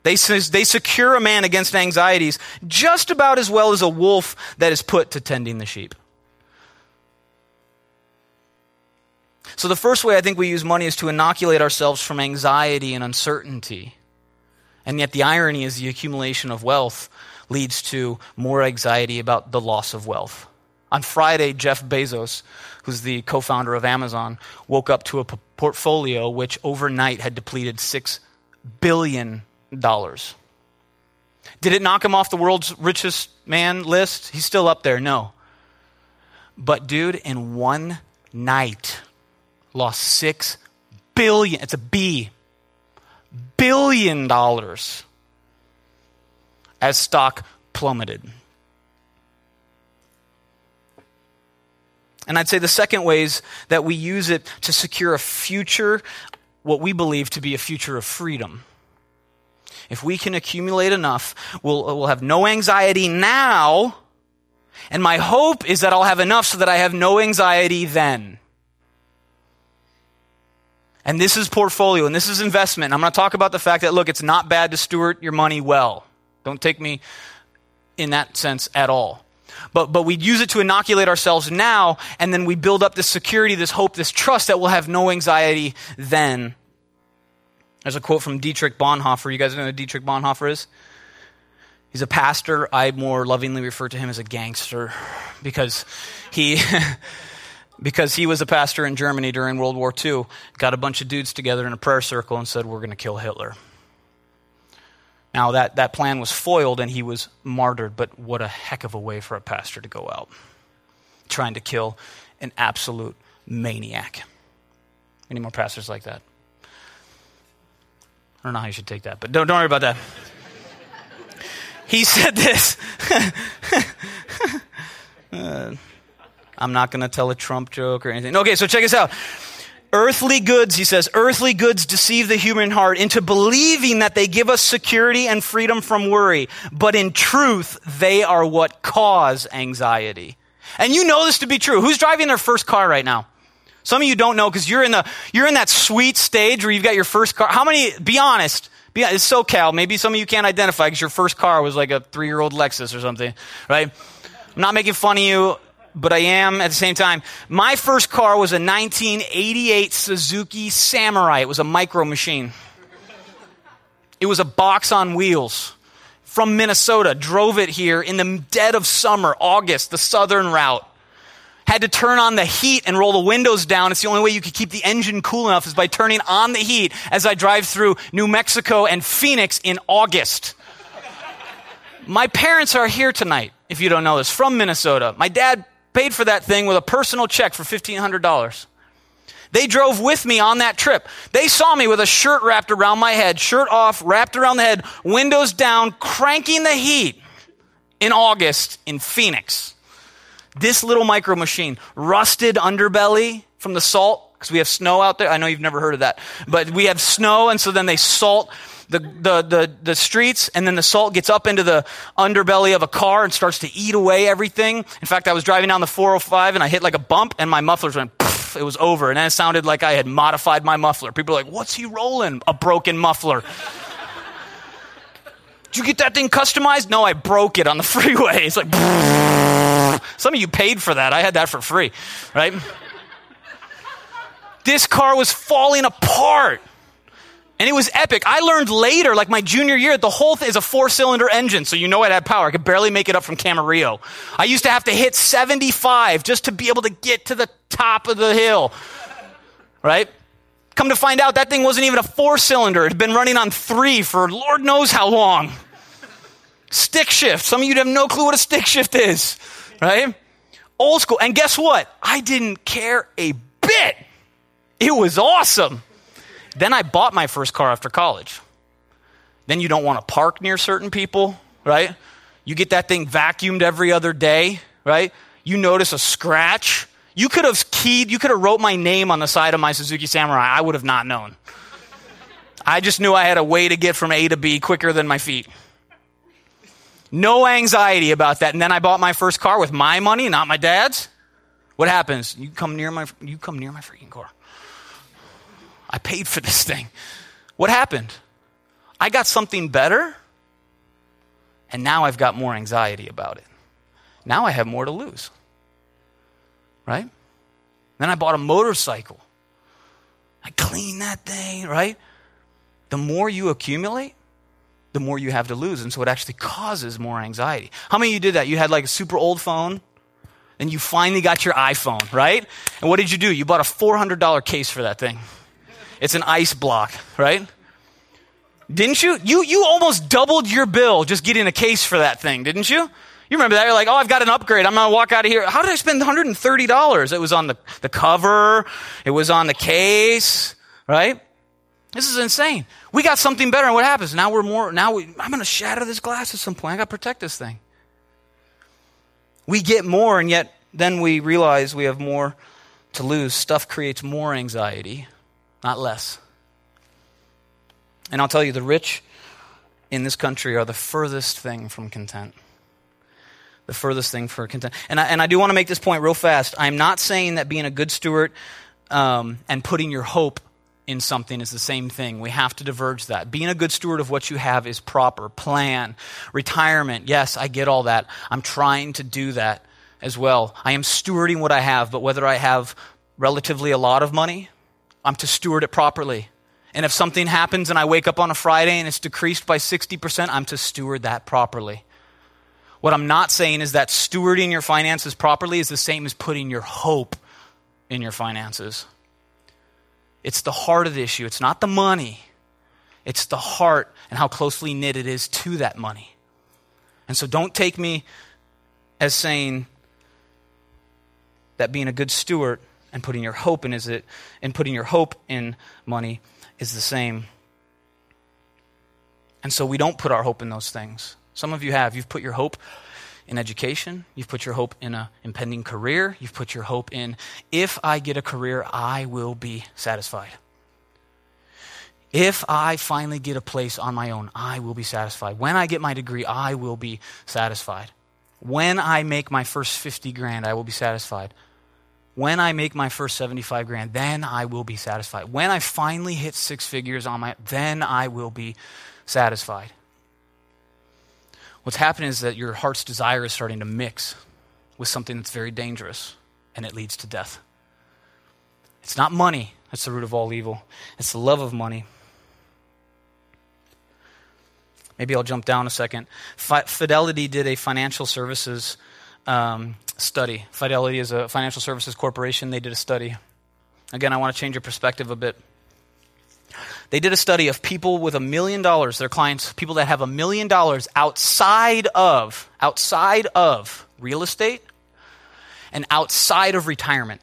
They, they secure a man against anxieties just about as well as a wolf that is put to tending the sheep. So, the first way I think we use money is to inoculate ourselves from anxiety and uncertainty. And yet, the irony is the accumulation of wealth leads to more anxiety about the loss of wealth. On Friday, Jeff Bezos, who's the co founder of Amazon, woke up to a portfolio which overnight had depleted $6 billion dollars. Did it knock him off the world's richest man list? He's still up there, no. But dude, in one night, lost six billion. It's a B. Billion dollars as stock plummeted. And I'd say the second ways that we use it to secure a future, what we believe to be a future of freedom. If we can accumulate enough, we'll, we'll have no anxiety now. And my hope is that I'll have enough so that I have no anxiety then. And this is portfolio and this is investment. I'm going to talk about the fact that, look, it's not bad to steward your money well. Don't take me in that sense at all. But, but we use it to inoculate ourselves now, and then we build up this security, this hope, this trust that we'll have no anxiety then. There's a quote from Dietrich Bonhoeffer. You guys know who Dietrich Bonhoeffer is? He's a pastor. I more lovingly refer to him as a gangster because he. [laughs] because he was a pastor in Germany during World War II, got a bunch of dudes together in a prayer circle and said, We're going to kill Hitler. Now, that, that plan was foiled and he was martyred, but what a heck of a way for a pastor to go out trying to kill an absolute maniac. Any more pastors like that? I don't know how you should take that, but don't, don't worry about that. he said this. uh, [laughs] I'm not going to tell a Trump joke or anything. Okay, so check this out. Earthly goods, he says, earthly goods deceive the human heart into believing that they give us security and freedom from worry. But in truth, they are what cause anxiety. And you know this to be true. Who's driving their first car right now? Some of you don't know because you're in the you're in that sweet stage where you've got your first car. How many? Be honest. Be, it's SoCal. Maybe some of you can't identify because your first car was like a three year old Lexus or something, right? I'm not making fun of you, but I am at the same time. My first car was a 1988 Suzuki Samurai. It was a micro machine. It was a box on wheels from Minnesota, drove it here in the dead of summer, August, the southern route. Had to turn on the heat and roll the windows down. It's the only way you could keep the engine cool enough is by turning on the heat as I drive through New Mexico and Phoenix in August. My parents are here tonight, if you don't know this, from Minnesota. My dad paid for that thing with a personal check for $1,500. They drove with me on that trip. They saw me with a shirt wrapped around my head, shirt off, wrapped around the head, windows down, cranking the heat in August in Phoenix. This little micro machine, rusted underbelly from the salt, because we have snow out there. I know you've never heard of that, but we have snow, and so then they salt the, the, the, the streets, and then the salt gets up into the underbelly of a car and starts to eat away everything. In fact, I was driving down the 405 and I hit like a bump, and my mufflers went, it was over. And then it sounded like I had modified my muffler. People are like, what's he rolling? A broken muffler. Did you get that thing customized? No, I broke it on the [laughs] freeway. It's like, [laughs] some of you paid for that. I had that for free, right? this car was falling apart. And it was epic. I learned later, like my junior year, the whole thing is a four cylinder engine, so you know it had power. I could barely make it up from Camarillo. I used to have to hit 75 just to be able to get to the top of the hill. Right? Come to find out, that thing wasn't even a four cylinder. It had been running on three for Lord knows how long. Stick shift. Some of you have no clue what a stick shift is. Right? Old school. And guess what? I didn't care a bit. It was awesome. Then I bought my first car after college. Then you don't want to park near certain people, right? You get that thing vacuumed every other day, right? You notice a scratch. You could have keyed, you could have wrote my name on the side of my Suzuki Samurai. I would have not known. I just knew I had a way to get from A to B quicker than my feet. No anxiety about that. And then I bought my first car with my money, not my dad's. What happens? You come near my you come near my freaking car. I paid for this thing. What happened? I got something better, and now I've got more anxiety about it. Now I have more to lose. Right? Then I bought a motorcycle. I cleaned that thing, right? The more you accumulate, the more you have to lose. And so it actually causes more anxiety. How many of you did that? You had like a super old phone, and you finally got your iPhone, right? And what did you do? You bought a $400 case for that thing. It's an ice block, right? Didn't you? You, you almost doubled your bill just getting a case for that thing, didn't you? You remember that? You're like, oh, I've got an upgrade. I'm going to walk out of here. How did I spend $130? It was on the, the cover. It was on the case, right? This is insane. We got something better, and what happens? Now we're more, now we, I'm going to shatter this glass at some point. I got to protect this thing. We get more, and yet then we realize we have more to lose. Stuff creates more anxiety not less. And I'll tell you, the rich in this country are the furthest thing from content. The furthest thing for content. And I, and I do want to make this point real fast. I'm not saying that being a good steward um, and putting your hope in something is the same thing. We have to diverge that. Being a good steward of what you have is proper. Plan, retirement. Yes, I get all that. I'm trying to do that as well. I am stewarding what I have, but whether I have relatively a lot of money I'm to steward it properly. And if something happens and I wake up on a Friday and it's decreased by 60%, I'm to steward that properly. What I'm not saying is that stewarding your finances properly is the same as putting your hope in your finances. It's the heart of the issue. It's not the money, it's the heart and how closely knit it is to that money. And so don't take me as saying that being a good steward and putting your hope in is it and putting your hope in money is the same. And so we don't put our hope in those things. Some of you have. You've put your hope in education. You've put your hope in an impending career. You've put your hope in, if I get a career, I will be satisfied. If I finally get a place on my own, I will be satisfied. When I get my degree, I will be satisfied. When I make my first 50 grand, I will be satisfied. When I make my first 75 grand, then I will be satisfied. When I finally hit six figures on my, then I will be satisfied. What's happening is that your heart's desire is starting to mix with something that's very dangerous and it leads to death. It's not money that's the root of all evil, it's the love of money. Maybe I'll jump down a second. Fidelity did a financial services um, study. Fidelity is a financial services corporation. They did a study. Again, I want to change your perspective a bit. They did a study of people with a million dollars, their clients, people that have a million dollars outside of outside of real estate and outside of retirement.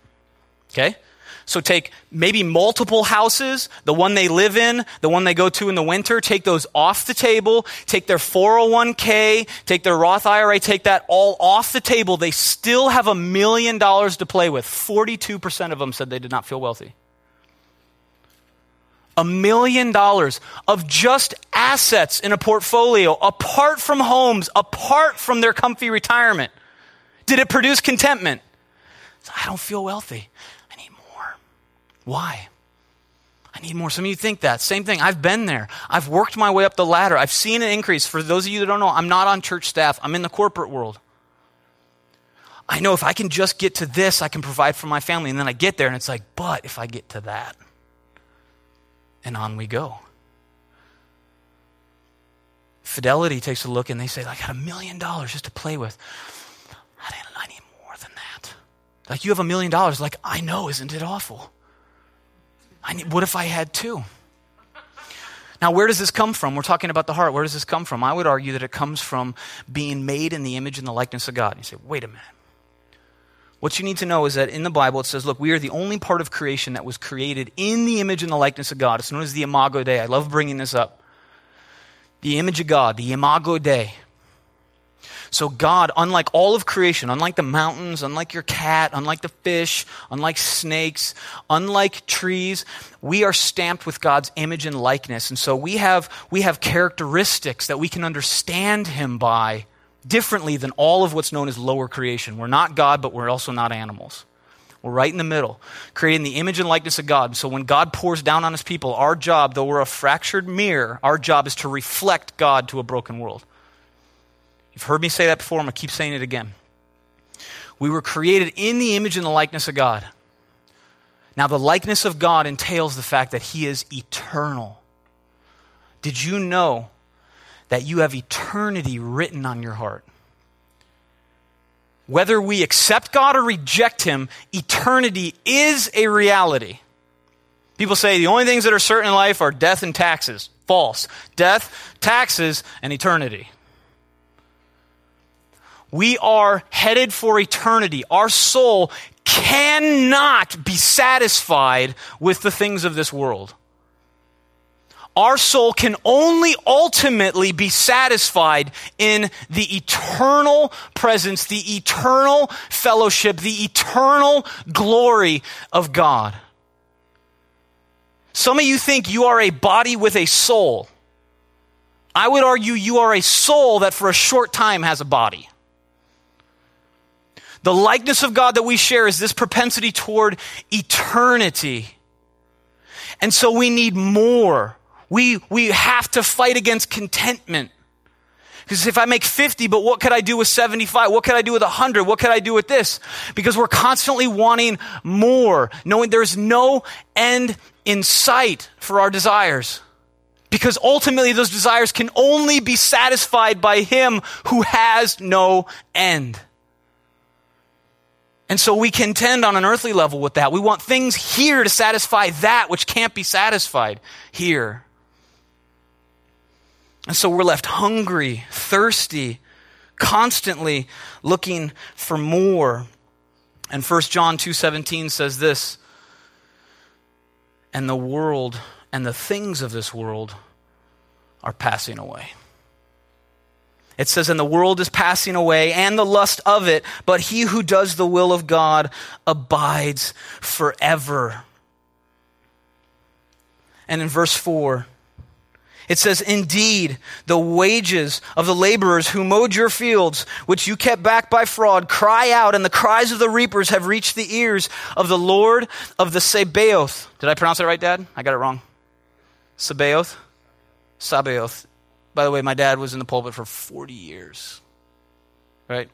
Okay? So take maybe multiple houses, the one they live in, the one they go to in the winter, take those off the table, take their 401k, take their Roth IRA, take that all off the table. They still have a million dollars to play with. 42% of them said they did not feel wealthy. A million dollars of just assets in a portfolio, apart from homes, apart from their comfy retirement. Did it produce contentment? I don't feel wealthy. I need more. Why? I need more. Some of you think that. Same thing. I've been there. I've worked my way up the ladder. I've seen an increase. For those of you that don't know, I'm not on church staff, I'm in the corporate world. I know if I can just get to this, I can provide for my family. And then I get there and it's like, but if I get to that, and on we go. Fidelity takes a look and they say, I got a million dollars just to play with. I, I need more than that. Like, you have a million dollars. Like, I know, isn't it awful? I need, what if I had two? Now, where does this come from? We're talking about the heart. Where does this come from? I would argue that it comes from being made in the image and the likeness of God. You say, wait a minute. What you need to know is that in the Bible it says, look, we are the only part of creation that was created in the image and the likeness of God. It's known as the Imago Dei. I love bringing this up. The image of God, the Imago Dei. So, God, unlike all of creation, unlike the mountains, unlike your cat, unlike the fish, unlike snakes, unlike trees, we are stamped with God's image and likeness. And so we have, we have characteristics that we can understand Him by differently than all of what's known as lower creation. We're not God, but we're also not animals. We're right in the middle, creating the image and likeness of God. So when God pours down on his people, our job, though we're a fractured mirror, our job is to reflect God to a broken world. You've heard me say that before, I'm going to keep saying it again. We were created in the image and the likeness of God. Now, the likeness of God entails the fact that He is eternal. Did you know that you have eternity written on your heart? Whether we accept God or reject Him, eternity is a reality. People say the only things that are certain in life are death and taxes. False. Death, taxes, and eternity. We are headed for eternity. Our soul cannot be satisfied with the things of this world. Our soul can only ultimately be satisfied in the eternal presence, the eternal fellowship, the eternal glory of God. Some of you think you are a body with a soul. I would argue you are a soul that for a short time has a body. The likeness of God that we share is this propensity toward eternity. And so we need more. We, we have to fight against contentment. Because if I make 50, but what could I do with 75? What could I do with 100? What could I do with this? Because we're constantly wanting more, knowing there's no end in sight for our desires. Because ultimately, those desires can only be satisfied by Him who has no end. And so we contend on an earthly level with that. We want things here to satisfy that which can't be satisfied here. And so we're left hungry, thirsty, constantly looking for more. And 1 John 2:17 says this, and the world and the things of this world are passing away. It says, And the world is passing away and the lust of it, but he who does the will of God abides forever. And in verse 4, it says, Indeed, the wages of the laborers who mowed your fields, which you kept back by fraud, cry out, and the cries of the reapers have reached the ears of the Lord of the Sabaoth. Did I pronounce it right, Dad? I got it wrong. Sabaoth? Sabaoth. By the way, my dad was in the pulpit for 40 years. Right?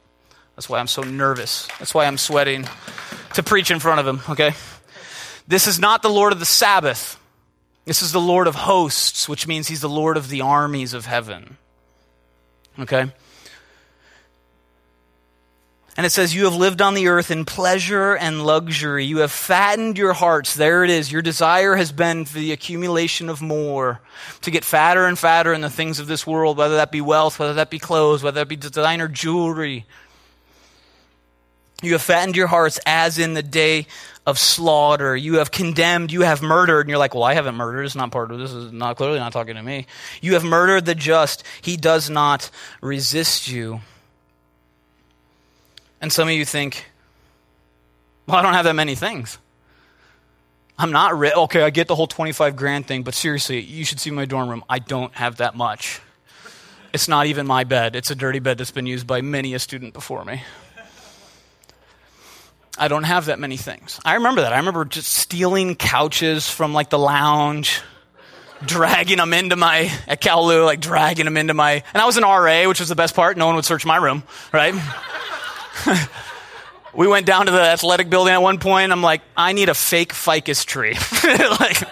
That's why I'm so nervous. That's why I'm sweating to preach in front of him, okay? This is not the Lord of the Sabbath. This is the Lord of hosts, which means he's the Lord of the armies of heaven. Okay? And it says, You have lived on the earth in pleasure and luxury. You have fattened your hearts. There it is. Your desire has been for the accumulation of more, to get fatter and fatter in the things of this world, whether that be wealth, whether that be clothes, whether that be designer jewelry. You have fattened your hearts as in the day of slaughter. You have condemned, you have murdered. And you're like, well, I haven't murdered. It's not part of this. is not clearly not talking to me. You have murdered the just. He does not resist you. And some of you think, well, I don't have that many things. I'm not rich. Okay, I get the whole 25 grand thing, but seriously, you should see my dorm room. I don't have that much. It's not even my bed, it's a dirty bed that's been used by many a student before me. I don't have that many things. I remember that. I remember just stealing couches from like the lounge, dragging them into my, at Kowloon, like dragging them into my, and I was an RA, which was the best part. No one would search my room, right? [laughs] we went down to the athletic building at one point. I'm like, I need a fake ficus tree. [laughs] like,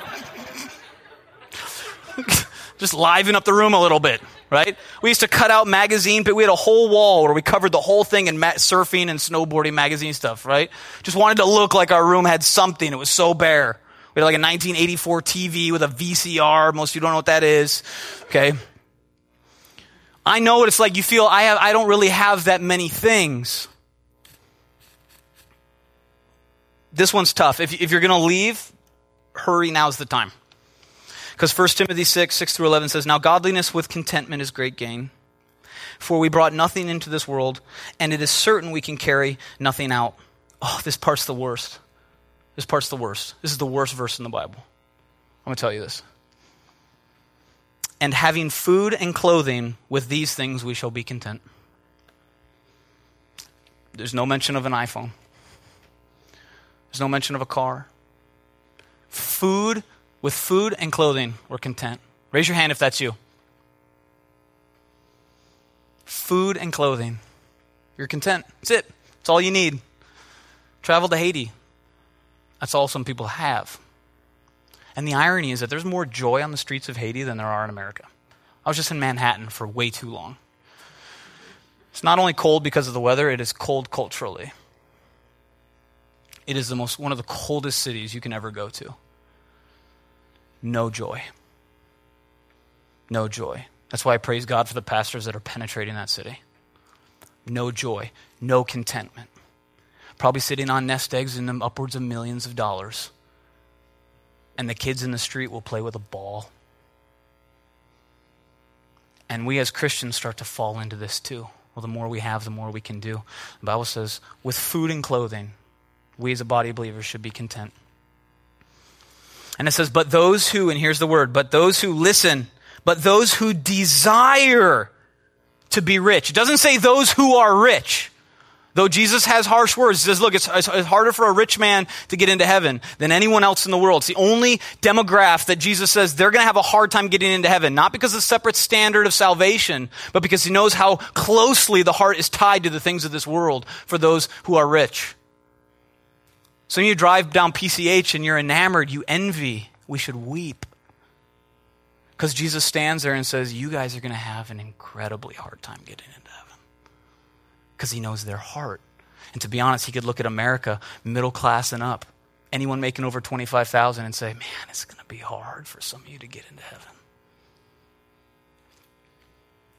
[laughs] just liven up the room a little bit, right? We used to cut out magazine, but we had a whole wall where we covered the whole thing in surfing and snowboarding magazine stuff, right? Just wanted to look like our room had something. It was so bare. We had like a 1984 TV with a VCR. Most of you don't know what that is. Okay. I know what it's like. You feel I have, I don't really have that many things. This one's tough. If, if you're going to leave, hurry, now's the time. Because 1 Timothy 6, 6 through 11 says, Now godliness with contentment is great gain. For we brought nothing into this world, and it is certain we can carry nothing out. Oh, this part's the worst. This part's the worst. This is the worst verse in the Bible. I'm going to tell you this. And having food and clothing, with these things we shall be content. There's no mention of an iPhone. There's no mention of a car. Food, with food and clothing, we're content. Raise your hand if that's you. Food and clothing. You're content. That's it. That's all you need. Travel to Haiti. That's all some people have. And the irony is that there's more joy on the streets of Haiti than there are in America. I was just in Manhattan for way too long. It's not only cold because of the weather, it is cold culturally. It is the most one of the coldest cities you can ever go to. No joy. No joy. That's why I praise God for the pastors that are penetrating that city. No joy, no contentment. Probably sitting on nest eggs in them upwards of millions of dollars. And the kids in the street will play with a ball. And we as Christians start to fall into this too. Well, the more we have, the more we can do. The Bible says, with food and clothing, we as a body of believers should be content. And it says, but those who, and here's the word, but those who listen, but those who desire to be rich. It doesn't say those who are rich. Though Jesus has harsh words, he says, look, it's, it's, harder for a rich man to get into heaven than anyone else in the world. It's the only demographic that Jesus says they're going to have a hard time getting into heaven. Not because of a separate standard of salvation, but because he knows how closely the heart is tied to the things of this world for those who are rich. So when you drive down PCH and you're enamored, you envy. We should weep. Because Jesus stands there and says, You guys are going to have an incredibly hard time getting into heaven. Because he knows their heart. And to be honest, he could look at America, middle class and up, anyone making over 25,000 and say, Man, it's going to be hard for some of you to get into heaven.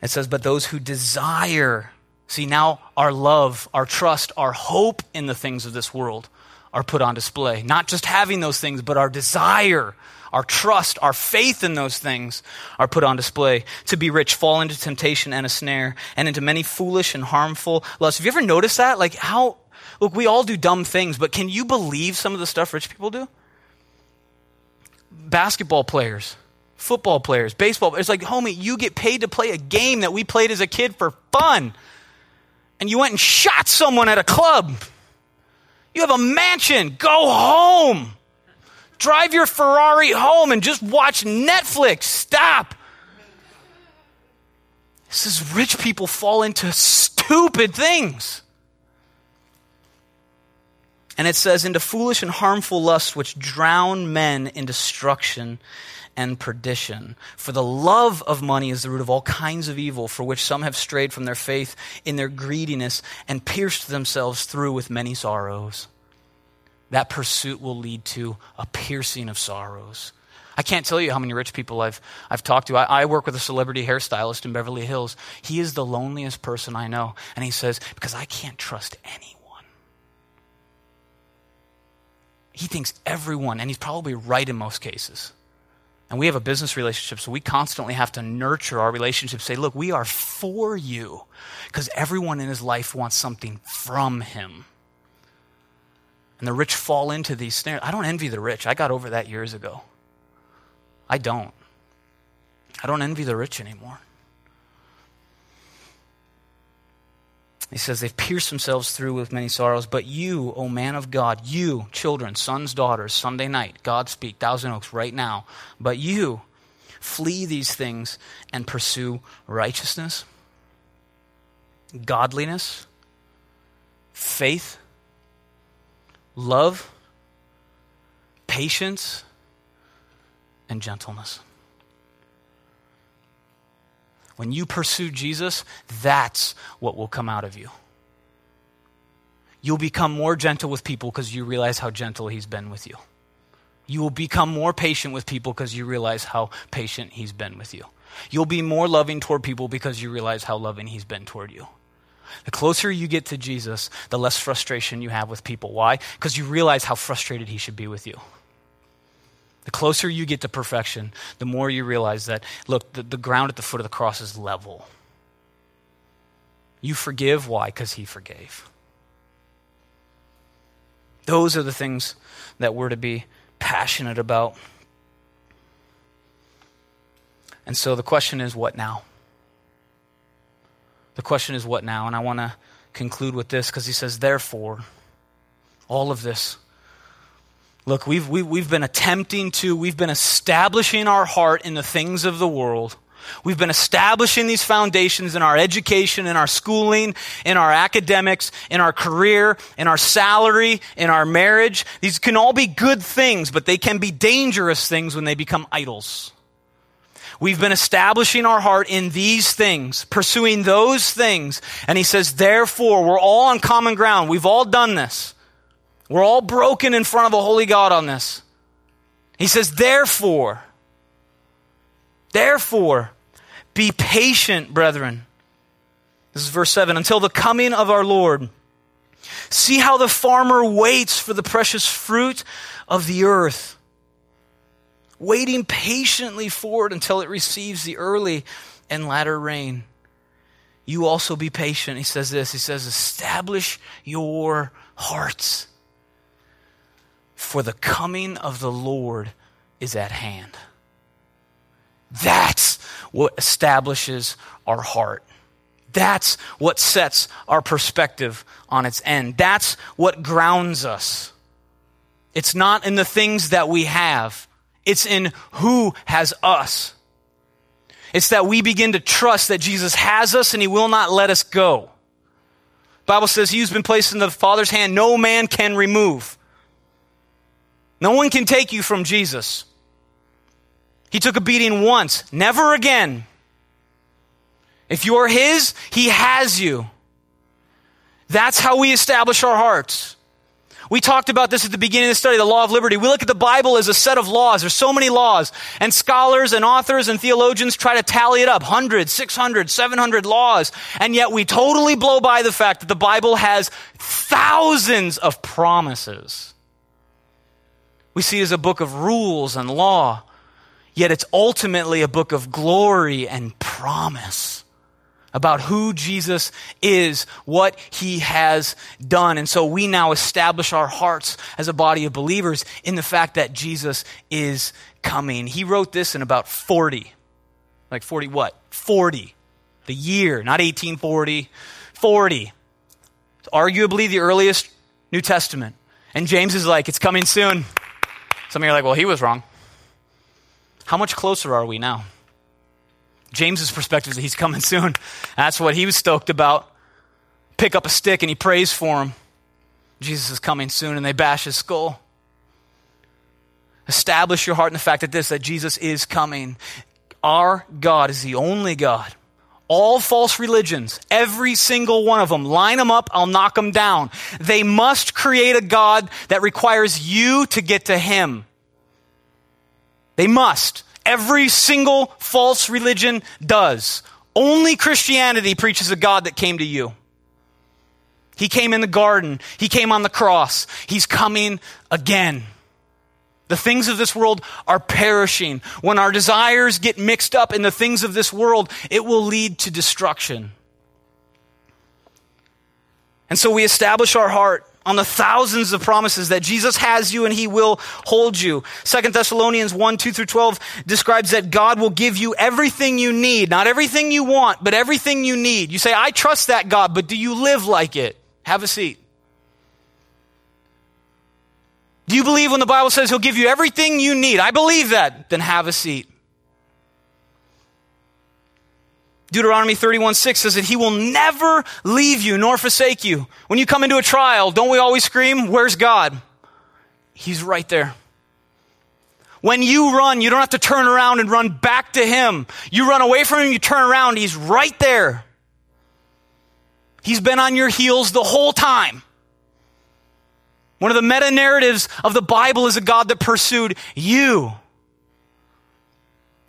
It says, But those who desire, see, now our love, our trust, our hope in the things of this world are put on display. Not just having those things, but our desire, our trust, our faith in those things are put on display. To be rich, fall into temptation and a snare, and into many foolish and harmful lusts. Have you ever noticed that? Like how, look, we all do dumb things, but can you believe some of the stuff rich people do? Basketball players, football players, baseball. It's like, homie, you get paid to play a game that we played as a kid for fun. And you went and shot someone at a club. You have a mansion. Go home. Drive your Ferrari home and just watch Netflix. Stop. This is rich people fall into stupid things. And it says, into foolish and harmful lusts which drown men in destruction and perdition. For the love of money is the root of all kinds of evil, for which some have strayed from their faith in their greediness and pierced themselves through with many sorrows. That pursuit will lead to a piercing of sorrows. I can't tell you how many rich people I've, I've talked to. I, I work with a celebrity hairstylist in Beverly Hills. He is the loneliest person I know. And he says, Because I can't trust anyone. He thinks everyone, and he's probably right in most cases. And we have a business relationship, so we constantly have to nurture our relationship. Say, look, we are for you because everyone in his life wants something from him. And the rich fall into these snares. I don't envy the rich. I got over that years ago. I don't. I don't envy the rich anymore. He says they've pierced themselves through with many sorrows. But you, O man of God, you, children, sons, daughters, Sunday night, Godspeak, Thousand Oaks, right now. But you, flee these things and pursue righteousness, godliness, faith, love, patience, and gentleness. When you pursue Jesus, that's what will come out of you. You'll become more gentle with people because you realize how gentle he's been with you. You will become more patient with people because you realize how patient he's been with you. You'll be more loving toward people because you realize how loving he's been toward you. The closer you get to Jesus, the less frustration you have with people. Why? Because you realize how frustrated he should be with you. The closer you get to perfection, the more you realize that, look, the, the ground at the foot of the cross is level. You forgive. Why? Because he forgave. Those are the things that we're to be passionate about. And so the question is, what now? The question is, what now? And I want to conclude with this because he says, therefore, all of this Look, we've, we, have we have been attempting to, we've been establishing our heart in the things of the world. We've been establishing these foundations in our education, in our schooling, in our academics, in our career, in our salary, in our marriage. These can all be good things, but they can be dangerous things when they become idols. We've been establishing our heart in these things, pursuing those things. And he says, therefore, we're all on common ground. We've all done this. We're all broken in front of a holy God on this. He says, therefore, therefore, be patient, brethren. This is verse 7 until the coming of our Lord. See how the farmer waits for the precious fruit of the earth, waiting patiently for it until it receives the early and latter rain. You also be patient. He says this He says, establish your hearts for the coming of the Lord is at hand. That's what establishes our heart. That's what sets our perspective on its end. That's what grounds us. It's not in the things that we have, it's in who has us. It's that we begin to trust that Jesus has us and he will not let us go. Bible says he who's been placed in the Father's hand, no man can remove. No one can take you from Jesus. He took a beating once, never again. If you are His, He has you. That's how we establish our hearts. We talked about this at the beginning of the study, the law of liberty. We look at the Bible as a set of laws. There's so many laws. And scholars and authors and theologians try to tally it up 100, 600, 700 laws. And yet we totally blow by the fact that the Bible has thousands of promises. We see it as a book of rules and law, yet it's ultimately a book of glory and promise about who Jesus is, what he has done. And so we now establish our hearts as a body of believers in the fact that Jesus is coming. He wrote this in about 40. Like 40 what? 40. The year, not 1840, 40. It's arguably the earliest New Testament. And James is like, it's coming soon. Some of you are like, well, he was wrong. How much closer are we now? James's perspective is that he's coming soon. That's what he was stoked about. Pick up a stick and he prays for him. Jesus is coming soon, and they bash his skull. Establish your heart in the fact that this, that Jesus is coming. Our God is the only God. All false religions, every single one of them, line them up, I'll knock them down. They must create a God that requires you to get to Him. They must. Every single false religion does. Only Christianity preaches a God that came to you. He came in the garden. He came on the cross. He's coming again. The things of this world are perishing. When our desires get mixed up in the things of this world, it will lead to destruction. And so we establish our heart on the thousands of promises that Jesus has you and he will hold you. Second Thessalonians 1, 2 through 12 describes that God will give you everything you need. Not everything you want, but everything you need. You say, I trust that God, but do you live like it? Have a seat. Do you believe when the Bible says he'll give you everything you need? I believe that. Then have a seat. Deuteronomy 31 6 says that he will never leave you nor forsake you. When you come into a trial, don't we always scream, Where's God? He's right there. When you run, you don't have to turn around and run back to him. You run away from him, you turn around, he's right there. He's been on your heels the whole time. One of the meta narratives of the Bible is a God that pursued you.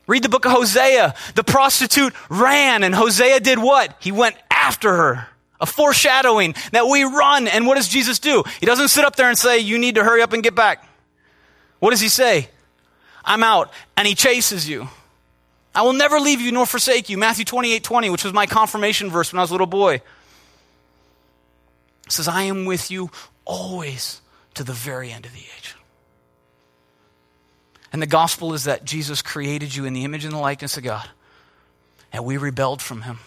Read the book of Hosea. The prostitute ran, and Hosea did what? He went after her. A foreshadowing that we run. And what does Jesus do? He doesn't sit up there and say, You need to hurry up and get back. What does he say? I'm out. And he chases you. I will never leave you nor forsake you. Matthew 28 20, which was my confirmation verse when I was a little boy, says, I am with you always to the very end of the age. And the gospel is that Jesus created you in the image and the likeness of God, and we rebelled from him.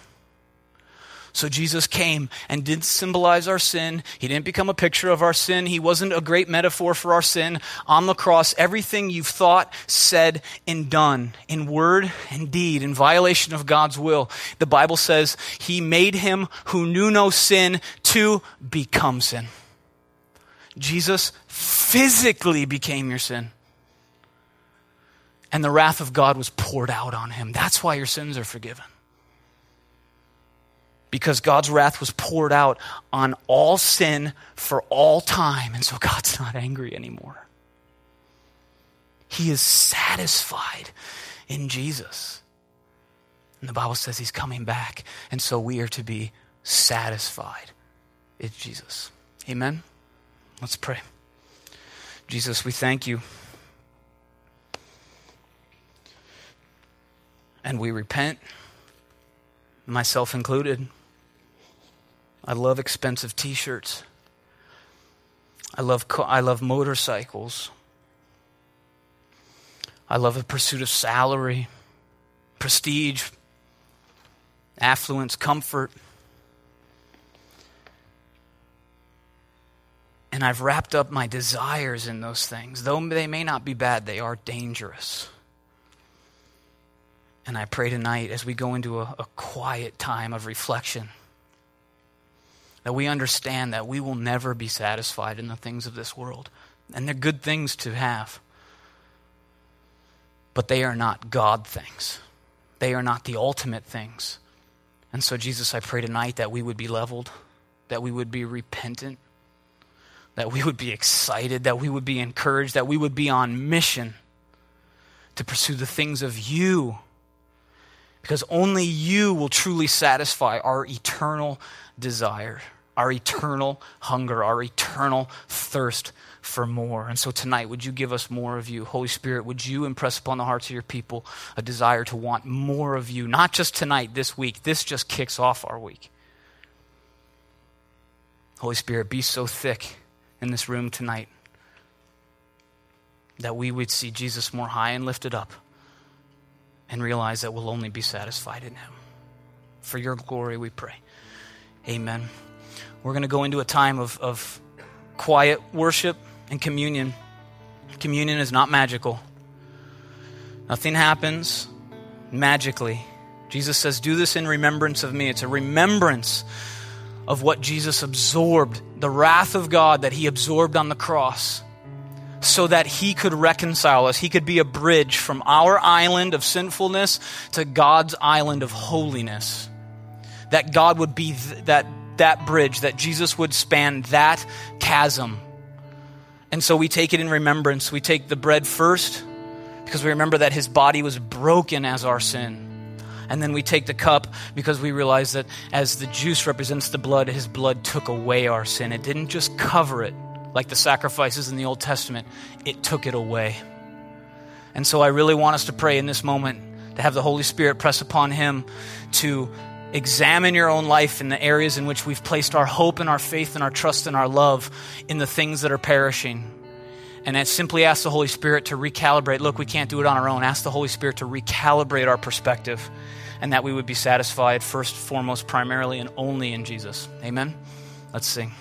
So Jesus came and didn't symbolize our sin. He didn't become a picture of our sin. He wasn't a great metaphor for our sin. On the cross, everything you've thought, said, and done, in word and deed, in violation of God's will, the Bible says he made him who knew no sin to become sin. Jesus physically became your sin. And the wrath of God was poured out on him. That's why your sins are forgiven. Because God's wrath was poured out on all sin for all time. And so God's not angry anymore. He is satisfied in Jesus. And the Bible says he's coming back. And so we are to be satisfied in Jesus. Amen. Let's pray. Jesus, we thank you. And we repent, myself included. I love expensive t shirts. I love, co- I love motorcycles. I love the pursuit of salary, prestige, affluence, comfort. And I've wrapped up my desires in those things. Though they may not be bad, they are dangerous. And I pray tonight as we go into a, a quiet time of reflection that we understand that we will never be satisfied in the things of this world. And they're good things to have. But they are not God things, they are not the ultimate things. And so, Jesus, I pray tonight that we would be leveled, that we would be repentant that we would be excited, that we would be encouraged, that we would be on mission to pursue the things of you. Because only you will truly satisfy our eternal desire, our eternal hunger, our eternal thirst for more. And so tonight, would you give us more of you? Holy Spirit, would you impress upon the hearts of your people a desire to want more of you? Not just tonight, this week. This just kicks off our week. Holy Spirit, be so thick in this room tonight. That we would see Jesus more high and lifted up and realize that we'll only be satisfied in Him. For your glory, we pray. Amen. We're going to go into a time of, of quiet worship and communion. Communion is not magical, nothing happens magically. Jesus says, Do this in remembrance of me. It's a remembrance of what Jesus absorbed, the wrath of God that he absorbed on the cross, so that he could reconcile us. He could be a bridge from our island of sinfulness to God's island of holiness. That God would be th- that, that bridge, that Jesus would span that chasm. And so we take it in remembrance. We take the bread first because we remember that his body was broken as our sin. And then we take the cup because we realize that as the juice represents the blood, his blood took away our sin. It didn't just cover it like the sacrifices in the Old Testament, it took it away. And so I really want us to pray in this moment to have the Holy Spirit press upon him to examine your own life in the areas in which we've placed our hope and our faith and our trust and our love in the things that are perishing. And I simply ask the Holy Spirit to recalibrate. Look, we can't do it on our own. Ask the Holy Spirit to recalibrate our perspective and that we would be satisfied first, foremost, primarily, and only in Jesus. Amen? Let's sing.